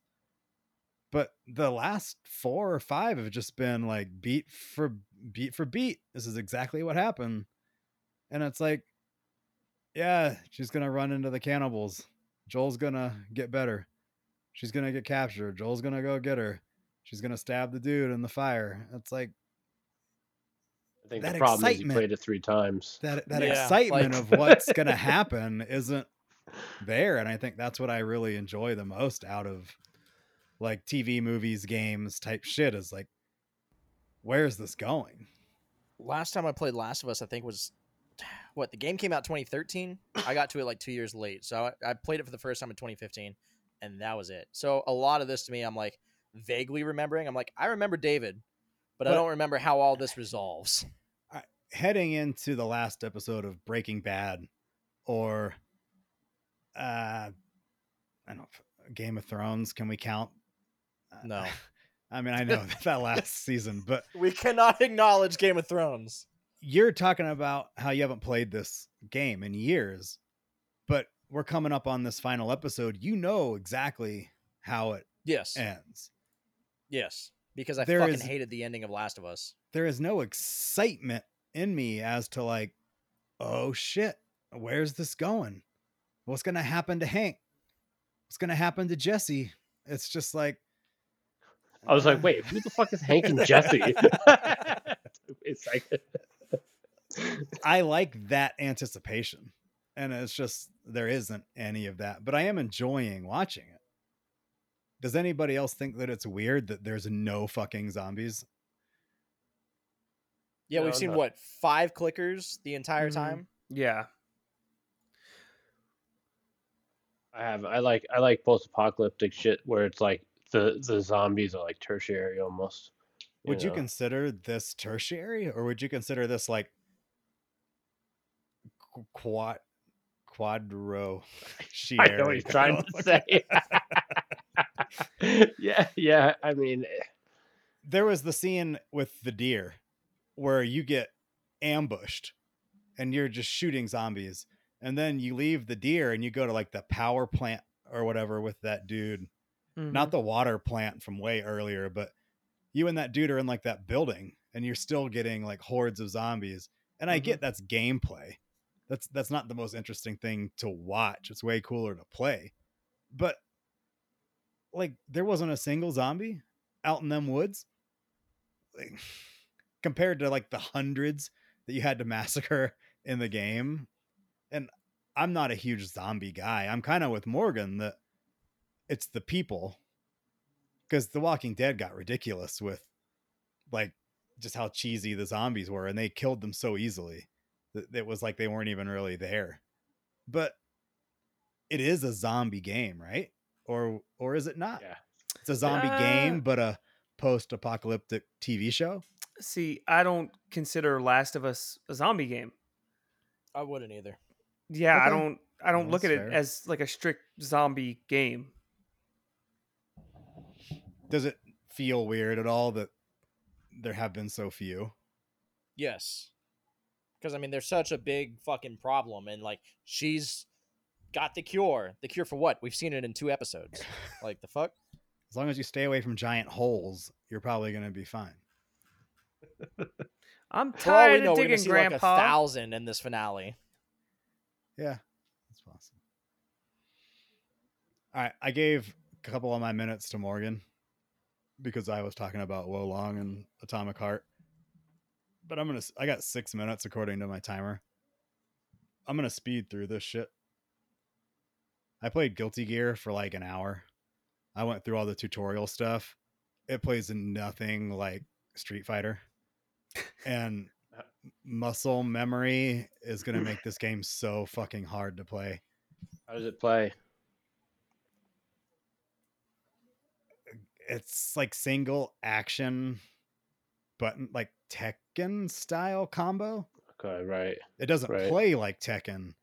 [SPEAKER 4] But the last four or five have just been like beat for beat for beat. This is exactly what happened. And it's like yeah she's gonna run into the cannibals. Joel's gonna get better. She's gonna get captured. Joel's gonna go get her. She's gonna stab the dude in the fire. It's like
[SPEAKER 6] think
[SPEAKER 4] That
[SPEAKER 6] the problem is you
[SPEAKER 4] excitement-
[SPEAKER 6] played it three times.
[SPEAKER 4] that that
[SPEAKER 3] Yeah,
[SPEAKER 4] excitement
[SPEAKER 3] like-
[SPEAKER 4] of what's gonna (laughs) happen isn't (laughs) there and i think that's what i really enjoy the most out of like tv movies games type shit is like where's this going
[SPEAKER 3] Last time I played Last of Us, I think was (sighs) what the game came out 2013. I got to it like two years late, so I, I played it for the first time in 2015, and that was it. So a lot of this to me, I'm like vaguely remembering. I'm like, I remember David, but, I don't remember how all this resolves. (laughs)
[SPEAKER 4] heading into the last episode of breaking bad or uh i don't know game of thrones can we count Uh,
[SPEAKER 3] No. (laughs)
[SPEAKER 4] i mean i (laughs) know that last season but (laughs)
[SPEAKER 3] We cannot acknowledge Game of Thrones.
[SPEAKER 4] you're talking about how you haven't played this game in years, but we're coming up on this final episode. You know exactly how it
[SPEAKER 3] Yes,
[SPEAKER 4] ends.
[SPEAKER 3] yes, because I
[SPEAKER 4] There
[SPEAKER 3] fucking
[SPEAKER 4] is-
[SPEAKER 3] hated the ending of Last of Us.
[SPEAKER 4] There is no excitement in me as to like, oh shit, where's this going? What's gonna happen to Hank? What's gonna happen to Jesse? It's just like
[SPEAKER 6] I was
[SPEAKER 4] uh,
[SPEAKER 6] like, wait, who the fuck is Hank and Jesse? (laughs) it's like.
[SPEAKER 4] I like that anticipation. And it's just there isn't any of that, but I am enjoying watching it. Does anybody else think that it's weird that there's no fucking zombies?
[SPEAKER 3] Yeah,
[SPEAKER 6] No,
[SPEAKER 3] we've seen
[SPEAKER 6] no.
[SPEAKER 3] what five clickers the entire
[SPEAKER 2] Mhm.
[SPEAKER 3] time.
[SPEAKER 2] Yeah.
[SPEAKER 6] I have I like I like post-apocalyptic shit where it's like the the zombies are like tertiary almost.
[SPEAKER 4] Would you consider this tertiary or would you consider this like quad quadro (laughs)
[SPEAKER 6] I know what he's trying to say. (laughs) (laughs) yeah, yeah. I mean, eh,
[SPEAKER 4] there was the scene with the deer where you get ambushed and you're just shooting zombies and then you leave the deer and you go to like the power plant or whatever with that dude.
[SPEAKER 2] Mhm.
[SPEAKER 4] not the water plant from way earlier but you and that dude are in like that building and you're still getting like hordes of zombies and i
[SPEAKER 2] Mhm.
[SPEAKER 4] get that's gameplay. That's that's not the most interesting thing to watch. It's way cooler to play. But like there wasn't a single zombie out in them woods? Like, compared to like the hundreds that you had to massacre (laughs) in the game and i'm not a huge zombie guy i'm kind of with morgan that it's the people because the walking dead got ridiculous with like just how cheesy the zombies were and they killed them so easily that it was like they weren't even really there. But it is a zombie game right? Or or is it not?
[SPEAKER 6] Yeah.
[SPEAKER 4] it's a zombie
[SPEAKER 2] Uh,
[SPEAKER 4] game but a post-apocalyptic tv show
[SPEAKER 2] See, I don't consider Last of Us a zombie game.
[SPEAKER 3] I wouldn't either.
[SPEAKER 2] Yeah, I don't I don't
[SPEAKER 4] Well,
[SPEAKER 2] look at
[SPEAKER 4] that's
[SPEAKER 2] it as like a strict zombie game.
[SPEAKER 4] does it feel weird at all that there have been so few
[SPEAKER 3] Yes, because I mean, there's such a big fucking problem, and like she's got the cure. The cure for what? We've seen it in two episodes. (laughs) Like the fuck?
[SPEAKER 4] as long as you stay away from giant holes you're probably going to be fine
[SPEAKER 2] I'm
[SPEAKER 3] For all we
[SPEAKER 2] tired
[SPEAKER 3] know,
[SPEAKER 2] of
[SPEAKER 3] we're gonna
[SPEAKER 2] digging,
[SPEAKER 3] like a
[SPEAKER 2] Grandpa.
[SPEAKER 3] thousand in this finale.
[SPEAKER 4] Yeah, that's possible. All right, I gave a couple of my minutes to Morgan because I was talking about Wo Long and Atomic Heart. But I'm gonna. I got six minutes according to my timer. I'm gonna speed through this shit. I played Guilty Gear for like an hour. I went through all the tutorial stuff. It plays nothing like Street Fighter, and (laughs) uh muscle memory is gonna make this (laughs) game so fucking hard to play.
[SPEAKER 6] How does it play?
[SPEAKER 4] Uh, it's like single action button like Tekken style combo.
[SPEAKER 6] Okay, right.
[SPEAKER 4] It doesn't
[SPEAKER 6] Right.
[SPEAKER 4] play like Tekken.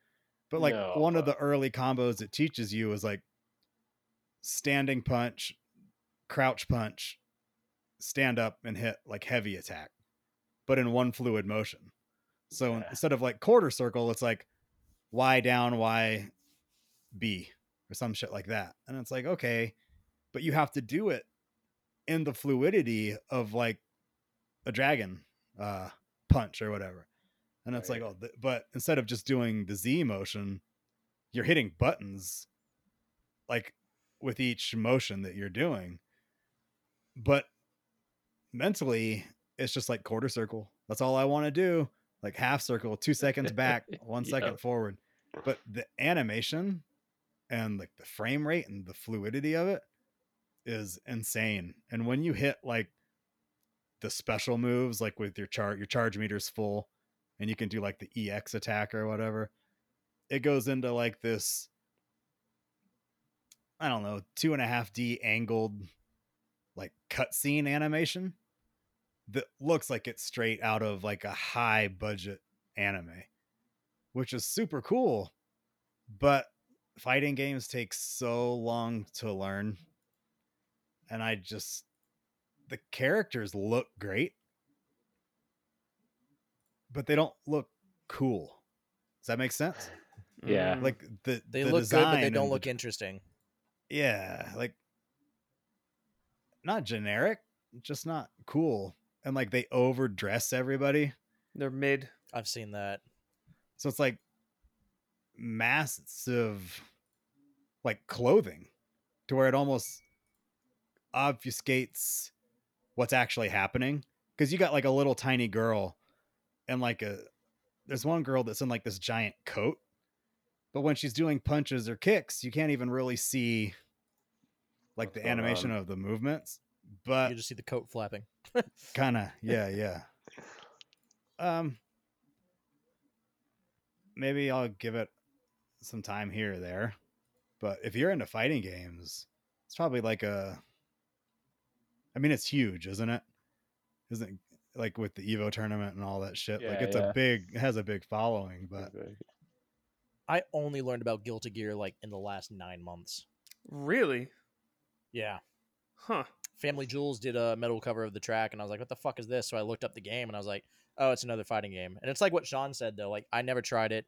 [SPEAKER 4] But like
[SPEAKER 6] No,
[SPEAKER 4] one of the early combos it teaches you is like standing punch, crouch punch, stand up and hit like heavy attack, but in one fluid motion. So
[SPEAKER 6] Yeah.
[SPEAKER 4] instead of like quarter circle, it's like Y down, Y B or some shit like that. And it's like, okay, but you have to do it in the fluidity of like a dragon uh punch or whatever. And it's
[SPEAKER 6] Right.
[SPEAKER 4] like, oh, th- but instead of just doing the Z motion, you're hitting buttons like with each motion that you're doing. But mentally, it's just like quarter circle. That's all I want to do. Like half circle, two seconds back, (laughs) one second
[SPEAKER 6] Yep.
[SPEAKER 4] forward. But the animation and like the frame rate and the fluidity of it is insane. And when you hit like the special moves, like with your chart, your charge meter's full, and you can do like the EX attack or whatever, it goes into like this I don't know, two and a half D angled like cutscene animation that looks like it's straight out of like a high budget anime, which is super cool. But fighting games take so long to learn. And I just, the characters look great, but they don't look cool. Does that make sense?
[SPEAKER 6] Yeah.
[SPEAKER 2] Mm.
[SPEAKER 4] Like the
[SPEAKER 3] They
[SPEAKER 4] the
[SPEAKER 3] look good, but they don't
[SPEAKER 4] and the
[SPEAKER 3] look interesting.
[SPEAKER 4] yeah like not generic just not cool and like they overdress everybody
[SPEAKER 2] they're mid.
[SPEAKER 3] I've seen that.
[SPEAKER 4] so it's like massive like clothing to where it almost obfuscates what's actually happening because you got like a little tiny girl and like a there's one girl that's in like this giant coat, but when she's doing punches or kicks, you can't even really see like
[SPEAKER 6] What's
[SPEAKER 4] the animation
[SPEAKER 6] on.
[SPEAKER 4] of the movements. But
[SPEAKER 3] you just see the coat flapping. (laughs)
[SPEAKER 4] kind of yeah yeah um maybe i'll give it some time here or there but if you're into fighting games it's probably like a i mean it's huge isn't it isn't it like with the evo tournament and all that shit like it's
[SPEAKER 6] yeah.
[SPEAKER 4] a big it has a big following but
[SPEAKER 3] I only learned about Guilty Gear like in the last nine months.
[SPEAKER 2] Really?
[SPEAKER 3] Yeah.
[SPEAKER 2] Huh.
[SPEAKER 3] FamilyJules did a metal cover of the track, and I was like, "What the fuck is this?" So I looked up the game, and I was like, "Oh, it's another fighting game." And it's like what Sean said though. Like I never tried it.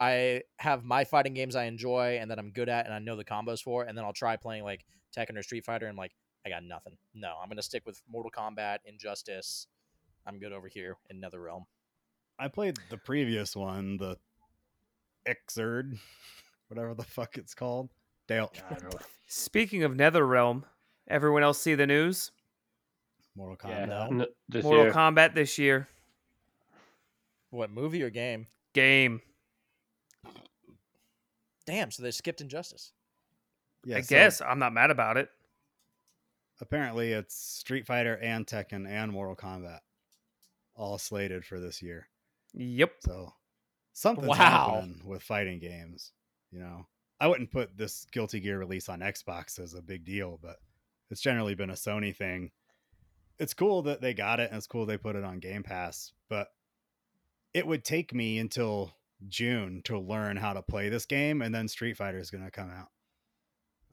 [SPEAKER 3] I have my fighting games I enjoy and that I'm good at, and I know the combos for, and then I'll try playing like Tekken or Street Fighter, and like I got nothing. No, I'm gonna stick with Mortal Kombat, Injustice. I'm good over here in NetherRealm.
[SPEAKER 4] i played the previous one the xrd (laughs) whatever the fuck it's called dale
[SPEAKER 6] I don't know.
[SPEAKER 2] Speaking of NetherRealm, everyone else see the news?
[SPEAKER 4] mortal
[SPEAKER 6] Yeah,
[SPEAKER 4] kombat
[SPEAKER 3] No.
[SPEAKER 6] this
[SPEAKER 2] Mortal
[SPEAKER 6] year.
[SPEAKER 2] Kombat this year.
[SPEAKER 3] What movie or game?
[SPEAKER 2] Game.
[SPEAKER 3] Damn, so they skipped Injustice.
[SPEAKER 4] yeah
[SPEAKER 2] I
[SPEAKER 4] so-
[SPEAKER 2] guess. I'm not mad about it.
[SPEAKER 4] apparently it's Street Fighter and Tekken and Mortal Kombat all slated for this year.
[SPEAKER 2] Yep.
[SPEAKER 4] So something's
[SPEAKER 3] Wow.
[SPEAKER 4] happening with fighting games. You know, I wouldn't put this Guilty Gear release on Xbox as a big deal, but it's generally been a Sony thing. It's cool that they got it and it's cool they put it on Game Pass, but it would take me until June to learn how to play this game and then Street Fighter is going to come out.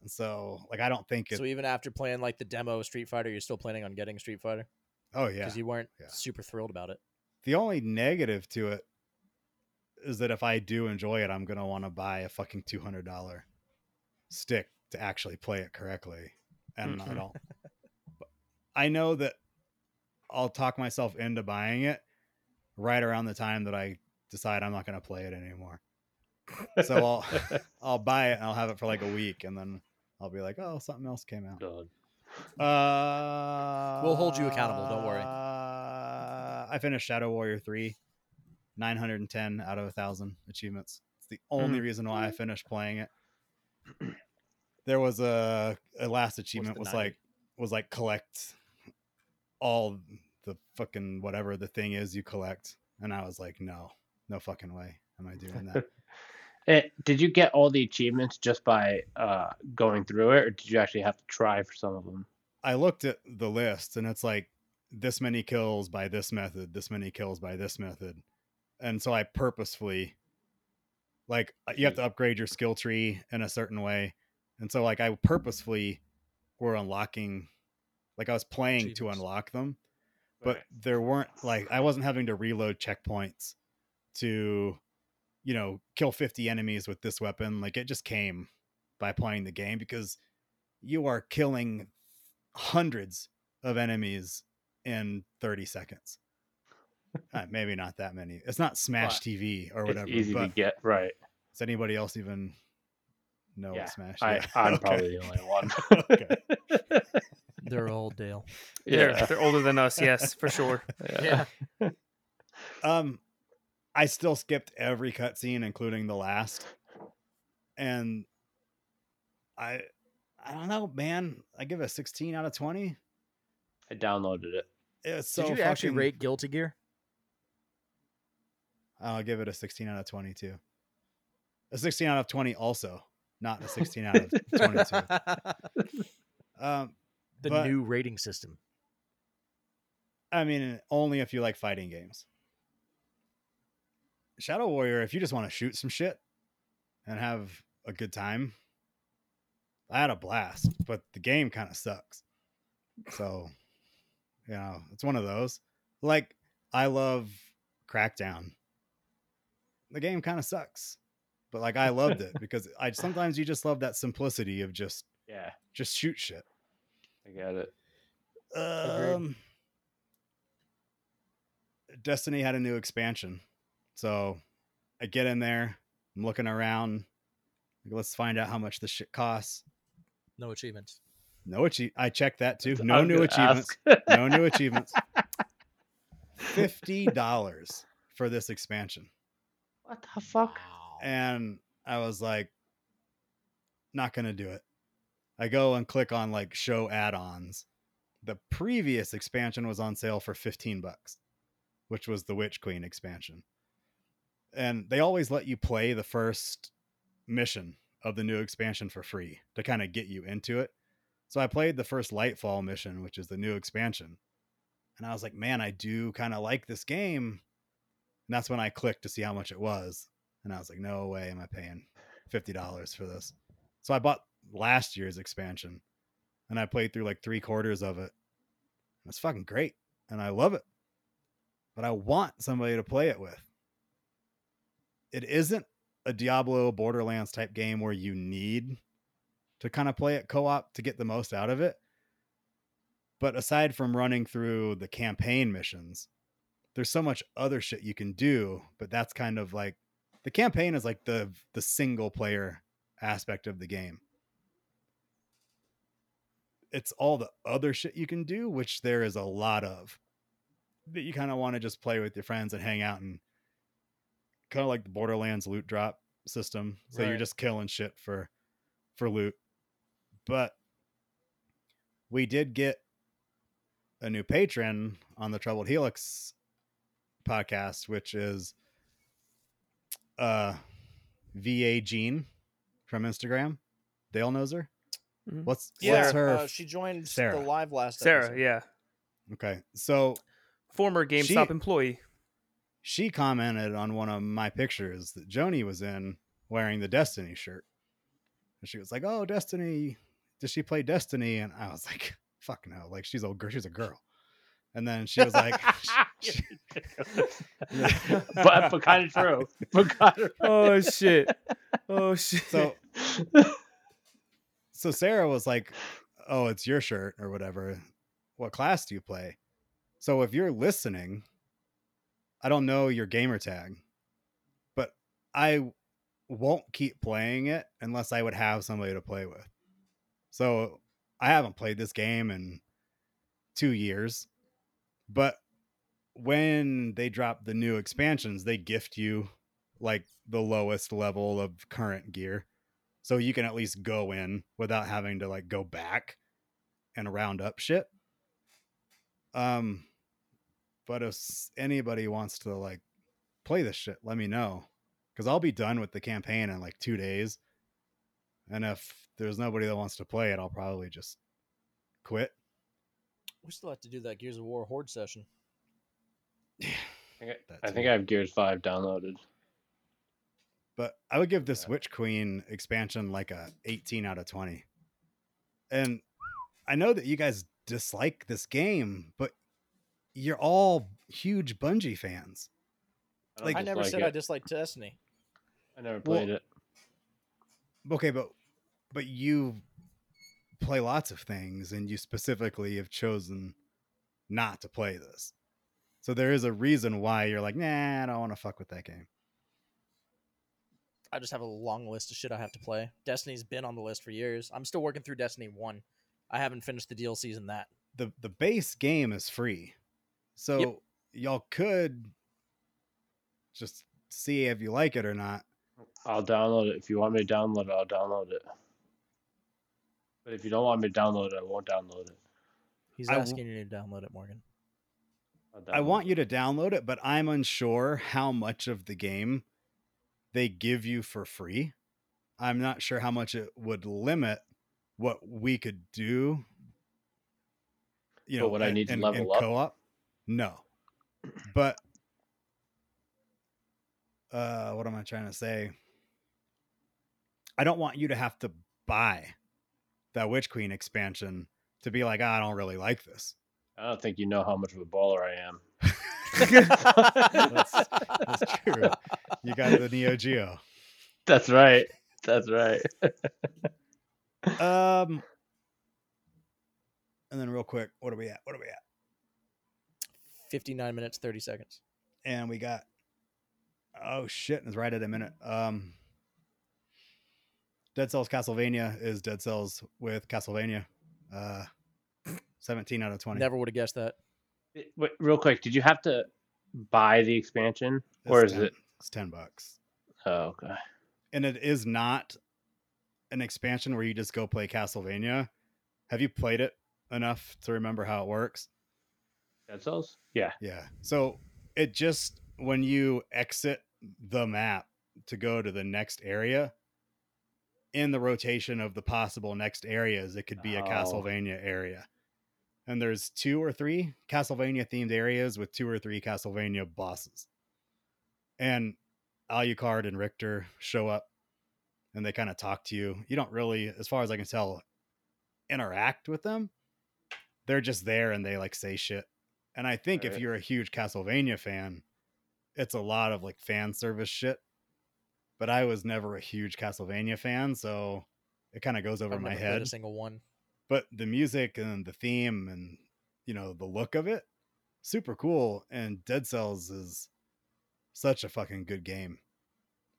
[SPEAKER 4] And so, like, I don't think it.
[SPEAKER 3] So even after playing like the demo of Street Fighter, you're still planning on getting Street Fighter
[SPEAKER 4] oh, yeah.
[SPEAKER 3] because you weren't
[SPEAKER 4] yeah.
[SPEAKER 3] super thrilled about it.
[SPEAKER 4] The only negative to it is that if I do enjoy it, I'm gonna want to buy a fucking two hundred dollar stick to actually play it correctly, and I don't. but I know that I'll talk myself into buying it right around the time that I decide I'm not gonna play it anymore. So (laughs) I'll (laughs) I'll buy it and I'll have it for like a week, and then I'll be like, oh, something else came out.
[SPEAKER 6] Done.
[SPEAKER 4] Uh,
[SPEAKER 3] We'll hold you accountable, don't worry.
[SPEAKER 4] Uh, I finished Shadow Warrior 3, 910 out of a 1,000 achievements. It's the only
[SPEAKER 2] Mhm.
[SPEAKER 4] reason why I finished playing it. (clears throat) There was a, a last achievement was
[SPEAKER 3] 90?
[SPEAKER 4] like was like collect all the fucking whatever the thing is you collect, and I was like, no, no fucking way am I doing that. (laughs)
[SPEAKER 6] Eh, did you get all the achievements just by uh, going through it, or did you actually have to try for some of them?
[SPEAKER 4] I looked at the list and it's like this many kills by this method, this many kills by this method. And so I purposefully like uh, you have to upgrade your skill tree in a certain way. And so like I purposefully were unlocking like I was playing to unlock them, but there weren't like I wasn't having to reload checkpoints to you know kill 50 enemies with this weapon. Like it just came by playing the game because you are killing hundreds of enemies in 30 seconds. Uh, maybe not that many. It's not Smash TV or whatever.
[SPEAKER 6] easy to get right.
[SPEAKER 4] does anybody else even know
[SPEAKER 6] Yeah,
[SPEAKER 4] what Smash?
[SPEAKER 6] I,
[SPEAKER 4] Yeah, (laughs)
[SPEAKER 6] I'm
[SPEAKER 4] okay.
[SPEAKER 6] probably the only one. (laughs)
[SPEAKER 4] Okay. (laughs)
[SPEAKER 3] They're old, Dale.
[SPEAKER 2] They're,
[SPEAKER 6] yeah.
[SPEAKER 2] they're older than us, yes, for sure.
[SPEAKER 6] yeah.
[SPEAKER 4] Um, I still skipped every cutscene, including the last, and I, I don't know, man. I give it a 16 out of 20.
[SPEAKER 6] I downloaded it.
[SPEAKER 4] It's so
[SPEAKER 3] Did you actually rate Guilty Gear?
[SPEAKER 4] I'll give it a 16 out of 22. A 16 out of 20 also, not a 16 out of 22. (laughs) Um,
[SPEAKER 3] the
[SPEAKER 4] But-
[SPEAKER 3] new rating system.
[SPEAKER 4] I mean, only if you like fighting games. Shadow Warrior, if you just want to shoot some shit and have a good time, I had a blast, but the game kind of sucks. So, you know, it's one of those. Like, I love Crackdown. The game kind of sucks, but like, I loved it because I sometimes you just love that simplicity of just
[SPEAKER 6] Yeah,
[SPEAKER 4] just shoot shit.
[SPEAKER 6] I get it.
[SPEAKER 4] Um, Destiny had a new expansion, so I get in there. I'm looking around. like, Let's find out how much this shit costs.
[SPEAKER 3] No achievements.
[SPEAKER 4] No achieve. I checked that too.
[SPEAKER 6] That's-
[SPEAKER 4] No
[SPEAKER 6] I was
[SPEAKER 4] new achievements. no new achievements. (laughs) Fifty dollars for this expansion.
[SPEAKER 6] What the fuck?
[SPEAKER 4] And I was like, not gonna do it. I go and click on like show add-ons. The previous expansion was on sale for 15 bucks, which was the Witch Queen expansion. And they always let you play the first mission of the new expansion for free to kind of get you into it. So I played the first Lightfall mission, which is the new expansion. And I was like, man, I do kind of like this game. And that's when I clicked to see how much it was. And I was like, no way am I paying $50 for this. So I bought last year's expansion and I played through like three quarters of it. It's fucking great. And I love it. But I want somebody to play it with. It isn't a Diablo Borderlands type game where you need to kind of play it co op to get the most out of it. But aside from running through the campaign missions, there's so much other shit you can do. But that's kind of like the campaign is like the the single player aspect of the game. It's all the other shit you can do, which there is a lot of that you kind of want to just play with your friends and hang out and kind of like the Borderlands loot drop system. So you're just killing shit for for loot. But we did get a new patron on the Troubled Helix podcast, which is uh VA Jean from Instagram. Dale knows her.
[SPEAKER 2] Mhm.
[SPEAKER 4] What's
[SPEAKER 3] Yeah,
[SPEAKER 4] what's her?
[SPEAKER 3] uh, she joined
[SPEAKER 4] Sarah.
[SPEAKER 3] the live last
[SPEAKER 2] Sarah,
[SPEAKER 3] episode.
[SPEAKER 2] yeah,
[SPEAKER 4] okay, so
[SPEAKER 2] former GameStop
[SPEAKER 4] She-
[SPEAKER 2] employee.
[SPEAKER 4] she commented on one of my pictures that Joni was in wearing the Destiny shirt. And she was like, "Oh, Destiny, does she play Destiny?" And I was like, "Fuck no!" Like she's a girl, she's a girl. And then she was like, (laughs) she- (laughs) (laughs)
[SPEAKER 6] but but kind of true. But kind of
[SPEAKER 2] Oh shit! Oh (laughs) shit!
[SPEAKER 4] "So, so Sarah was like, "Oh, it's your shirt or whatever. What class do you play?" So if you're listening, I don't know your gamer tag, but I won't keep playing it unless I would have somebody to play with. So I haven't played this game in two years, but when they drop the new expansions, they gift you like the lowest level of current gear. So you can at least go in without having to like go back and round up shit. Um but if anybody wants to like play this shit, let me know cuz I'll be done with the campaign in like 2 days. And if there's nobody that wants to play it, I'll probably just quit.
[SPEAKER 3] We still have to do that Gears of War Horde session.
[SPEAKER 6] I think I, (sighs) I think I have Gears Five downloaded.
[SPEAKER 4] But I would give this
[SPEAKER 6] Yeah.
[SPEAKER 4] Witch Queen expansion like a 18 out of 20. And I know that you guys dislike this game, but you're all huge Bungie fans.
[SPEAKER 6] don't
[SPEAKER 4] Like-
[SPEAKER 3] I never said
[SPEAKER 6] it.
[SPEAKER 3] I disliked Destiny.
[SPEAKER 6] I never
[SPEAKER 4] Well-
[SPEAKER 6] played it.
[SPEAKER 4] Okay, but but you play lots of things and you specifically have chosen not to play this. So there is a reason why you're like, "Nah, I don't want to fuck with that game."
[SPEAKER 3] I just have a long list of shit I have to play. Destiny's been on the list for years. I'm still working through Destiny 1. I haven't finished the DLCs in that.
[SPEAKER 4] the the base game is free. So y'all could just see if you like it or not.
[SPEAKER 6] I'll download it. If you want me to download it, I'll download it. But if you don't want me to download it, I won't download it.
[SPEAKER 3] He's
[SPEAKER 4] I w-
[SPEAKER 3] asking you to download it, Morgan.
[SPEAKER 4] I want you to download it, but I'm unsure how much of the game they give you for free. I'm not sure how much it would limit what we could do. You
[SPEAKER 6] But
[SPEAKER 4] know,
[SPEAKER 6] would I need to
[SPEAKER 4] in-
[SPEAKER 6] level
[SPEAKER 4] in
[SPEAKER 6] up?
[SPEAKER 4] Co-op? No. But uh what am I trying to say? I don't want you to have to buy that Witch Queen expansion to be like, "Ah, I don't really like this.
[SPEAKER 6] I don't think you know how much of a baller I am. (laughs)
[SPEAKER 4] That's- That's true. You got the Neo Geo.
[SPEAKER 6] That's right. That's right.
[SPEAKER 4] Um, and then real quick, what are we at? What are we at?
[SPEAKER 3] 59 minutes, 30 seconds.
[SPEAKER 4] And we got. Oh shit! It's right at a minute. Um, Dead Cells Castlevania is Dead Cells with Castlevania. Uh, seventeen out of twenty.
[SPEAKER 3] Never would have guessed that.
[SPEAKER 6] Wait, real quick, did you have to buy the expansion,
[SPEAKER 4] It's
[SPEAKER 6] or is
[SPEAKER 4] 10.
[SPEAKER 6] it?
[SPEAKER 4] It's ten bucks,
[SPEAKER 6] Oh, okay.
[SPEAKER 4] and it is not an expansion where you just go play Castlevania. Have you played it enough to remember how it works?
[SPEAKER 6] Dead Cells? Yeah.
[SPEAKER 4] Yeah. So it just when you exit the map to go to the next area, in the rotation of the possible next areas, it could be a
[SPEAKER 6] Oh.
[SPEAKER 4] Castlevania area. And there's two or three Castlevania themed areas with two or three Castlevania bosses. And Alucard and Richter show up and they kind of talk to you. You don't really, as far as I can tell, interact with them. They're just there and they like say shit. And I think if you're a huge Castlevania fan, it's a lot of like fan service shit. But I was never a huge Castlevania fan, so it kind of goes over
[SPEAKER 3] I've
[SPEAKER 4] my head.
[SPEAKER 3] a single one.
[SPEAKER 4] But the music and the theme and you know the look of it, super cool. And Dead Cells is such a fucking good game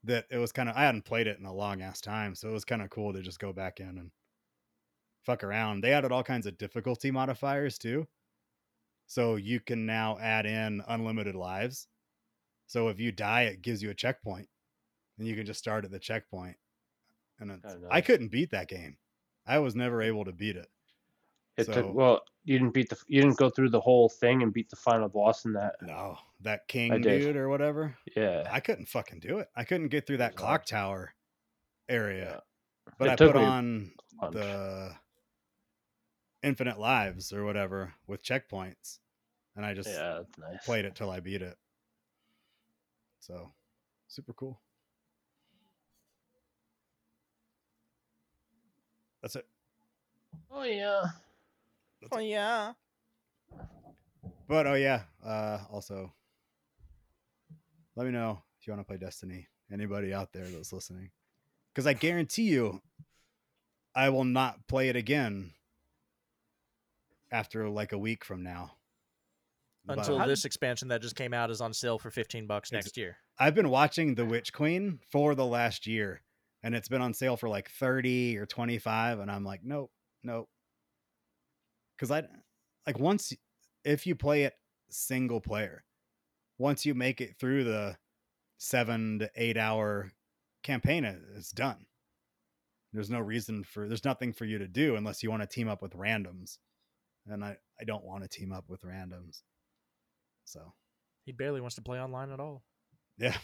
[SPEAKER 4] that it was kind of I hadn't played it in a long ass time, so it was kind of cool to just go back in and fuck around. They added all kinds of difficulty modifiers too. So you can now add in unlimited lives. So if you die, it gives you a checkpoint. And you can just start at the checkpoint. And it's, I couldn't beat that game. I was never able to beat it.
[SPEAKER 6] It
[SPEAKER 4] So-
[SPEAKER 6] took well, you didn't beat the you didn't go through the whole thing and beat the final boss in that.
[SPEAKER 4] No, that king dude or whatever.
[SPEAKER 6] Yeah.
[SPEAKER 4] I couldn't fucking do it. I couldn't get through that clock tower area. But
[SPEAKER 6] It
[SPEAKER 4] I put on the infinite lives or whatever with checkpoints, and I just
[SPEAKER 6] yeah, nice.
[SPEAKER 4] played it till I beat it. So, super cool. That's it.
[SPEAKER 6] Oh yeah.
[SPEAKER 3] Oh yeah.
[SPEAKER 4] But oh yeah, uh, also let me know if you want to play Destiny. Anybody out there that's listening, because I guarantee you, I will not play it again after like a week from now.
[SPEAKER 3] Until
[SPEAKER 6] How
[SPEAKER 3] this expansion that just came out is on sale for 15 bucks next year.
[SPEAKER 4] I've been watching The Witch Queen for the last year, and it's been on sale for like thirty or twenty five, and I'm like, nope, nope, because I like once if you play it single player, once you make it through the seven to eight hour campaign, it's done. There's no reason for there's nothing for you to do unless you want to team up with randoms, and I I don't want to team up with randoms, so
[SPEAKER 3] He barely wants to play online at all.
[SPEAKER 4] yeah.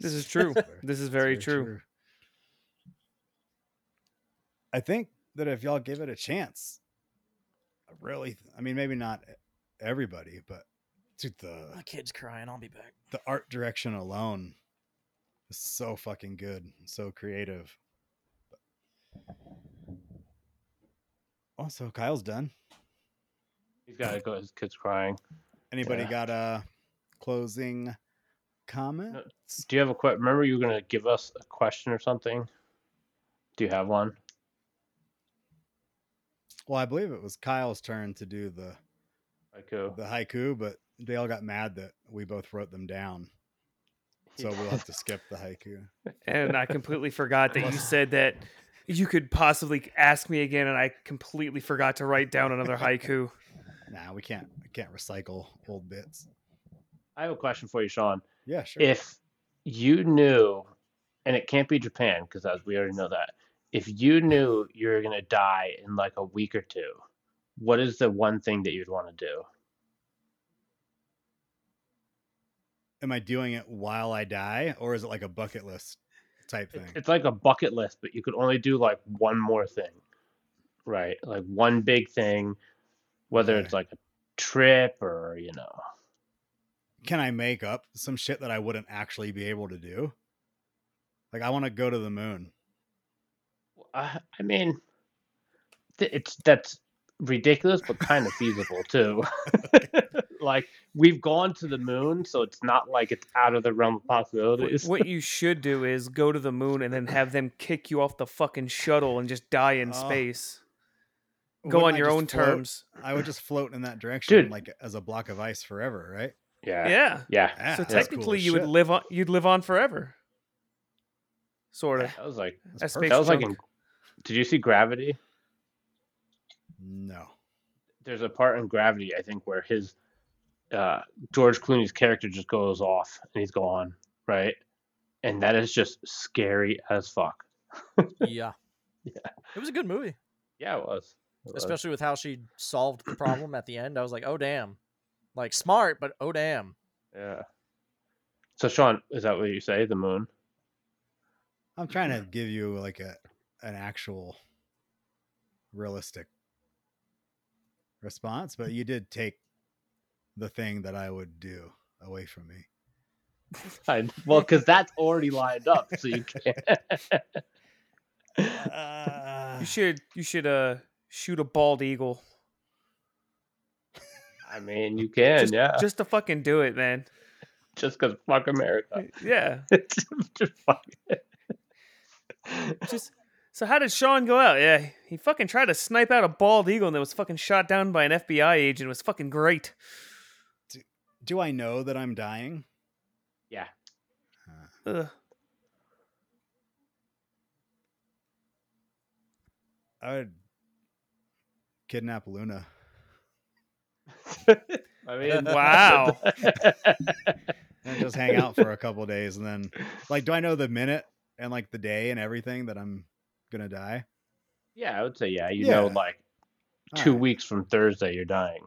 [SPEAKER 2] This is (laughs) true. This is
[SPEAKER 4] It's
[SPEAKER 2] very, true.
[SPEAKER 4] I think that if y'all give it a chance, I really, I mean, maybe not everybody, but dude, the
[SPEAKER 3] My kid's crying. I'll be back.
[SPEAKER 4] the art direction alone is so fucking good, so creative. Also, Kyle's done.
[SPEAKER 6] He's got to go. His kid's crying.
[SPEAKER 4] Anybody
[SPEAKER 6] Yeah.
[SPEAKER 4] got a closing comment?
[SPEAKER 6] Do you have a question? Remember, you were gonna give us a question or something. Do you have one?
[SPEAKER 4] Well, I believe it was Kyle's turn to do the
[SPEAKER 6] Haiku.
[SPEAKER 4] the haiku, but they all got mad that we both wrote them down. So we'll have to skip the haiku. (laughs)
[SPEAKER 2] And I completely forgot that you said that you could possibly ask me again, and I completely forgot to write down another haiku. (laughs)
[SPEAKER 4] Nah, we can't we can't recycle old bits.
[SPEAKER 6] I have a question for you, Sean.
[SPEAKER 4] Yeah, sure.
[SPEAKER 6] If you knew, and it can't be Japan because as we already know that, if you knew you were gonna die in like a week or two, what is the one thing that you'd want to do?
[SPEAKER 4] Am I doing it while I die, or is it like a bucket list type thing?
[SPEAKER 6] It's like a bucket list, but you could only do like one more thing, right? Like one big thing, whether it's like a trip or you know.
[SPEAKER 4] Can I make up some shit that I wouldn't actually be able to do? Like I want to go to the moon.
[SPEAKER 6] I, I mean, it's that's ridiculous, but kind of feasible too. (laughs) like we've gone to the moon, so it's not like it's out of the realm of possibilities.
[SPEAKER 2] What you should do is go to the moon and then have them kick you off the fucking shuttle and just die in
[SPEAKER 4] Oh.
[SPEAKER 2] space. Go on
[SPEAKER 4] I
[SPEAKER 2] your own
[SPEAKER 4] float?
[SPEAKER 2] terms.
[SPEAKER 4] I would just float in that direction,
[SPEAKER 6] Dude.
[SPEAKER 4] like as a block of ice forever, right?
[SPEAKER 6] yeah,
[SPEAKER 2] Yeah.
[SPEAKER 6] yeah.
[SPEAKER 4] Yeah,
[SPEAKER 2] So
[SPEAKER 4] that's cool
[SPEAKER 2] technically,
[SPEAKER 4] as
[SPEAKER 2] you would
[SPEAKER 4] shit.
[SPEAKER 2] live on. You'd live on forever. Sort of.
[SPEAKER 6] That was like
[SPEAKER 4] That's
[SPEAKER 2] That's
[SPEAKER 4] perfect.
[SPEAKER 6] that was like in.
[SPEAKER 2] Junk.
[SPEAKER 6] Did you see Gravity?
[SPEAKER 4] No.
[SPEAKER 6] There's a part in Gravity, I think, where his uh, George Clooney's character just goes off and he's gone. right? And that is just scary as fuck. (laughs)
[SPEAKER 3] yeah.
[SPEAKER 6] Yeah.
[SPEAKER 3] It was a good movie,
[SPEAKER 6] Yeah, it was. It was.
[SPEAKER 3] especially with how she solved the problem at the end. I was like, oh damn, like smart, but oh damn.
[SPEAKER 6] Yeah. So Sean, is that what you say? The moon?
[SPEAKER 4] I'm trying to give you like a an actual realistic response, but you did take the thing that I would do away from me. (laughs)
[SPEAKER 6] I, well, because that's already lined up, so you (laughs) can't.
[SPEAKER 4] Uh,
[SPEAKER 2] You should you should uh shoot a bald eagle.
[SPEAKER 6] I mean, you can,
[SPEAKER 2] just,
[SPEAKER 6] yeah.
[SPEAKER 2] just to fucking do it, man.
[SPEAKER 6] Just because fuck America.
[SPEAKER 2] Yeah. (laughs)
[SPEAKER 6] just fuck it.
[SPEAKER 2] Just so how did Sean go out? Yeah, he fucking tried to snipe out a bald eagle and then was fucking shot down by an FBI agent. It was fucking great.
[SPEAKER 4] do I know that I'm dying?
[SPEAKER 6] Yeah.
[SPEAKER 2] Ugh.
[SPEAKER 4] I would kidnap Luna. (laughs)
[SPEAKER 6] I mean, (laughs)
[SPEAKER 2] Wow. (laughs)
[SPEAKER 4] and just hang out for a couple days and then like do I know the minute and like the day and everything that I'm gonna die?
[SPEAKER 6] yeah, I would say yeah. You know, like two weeks from Thursday, you're dying.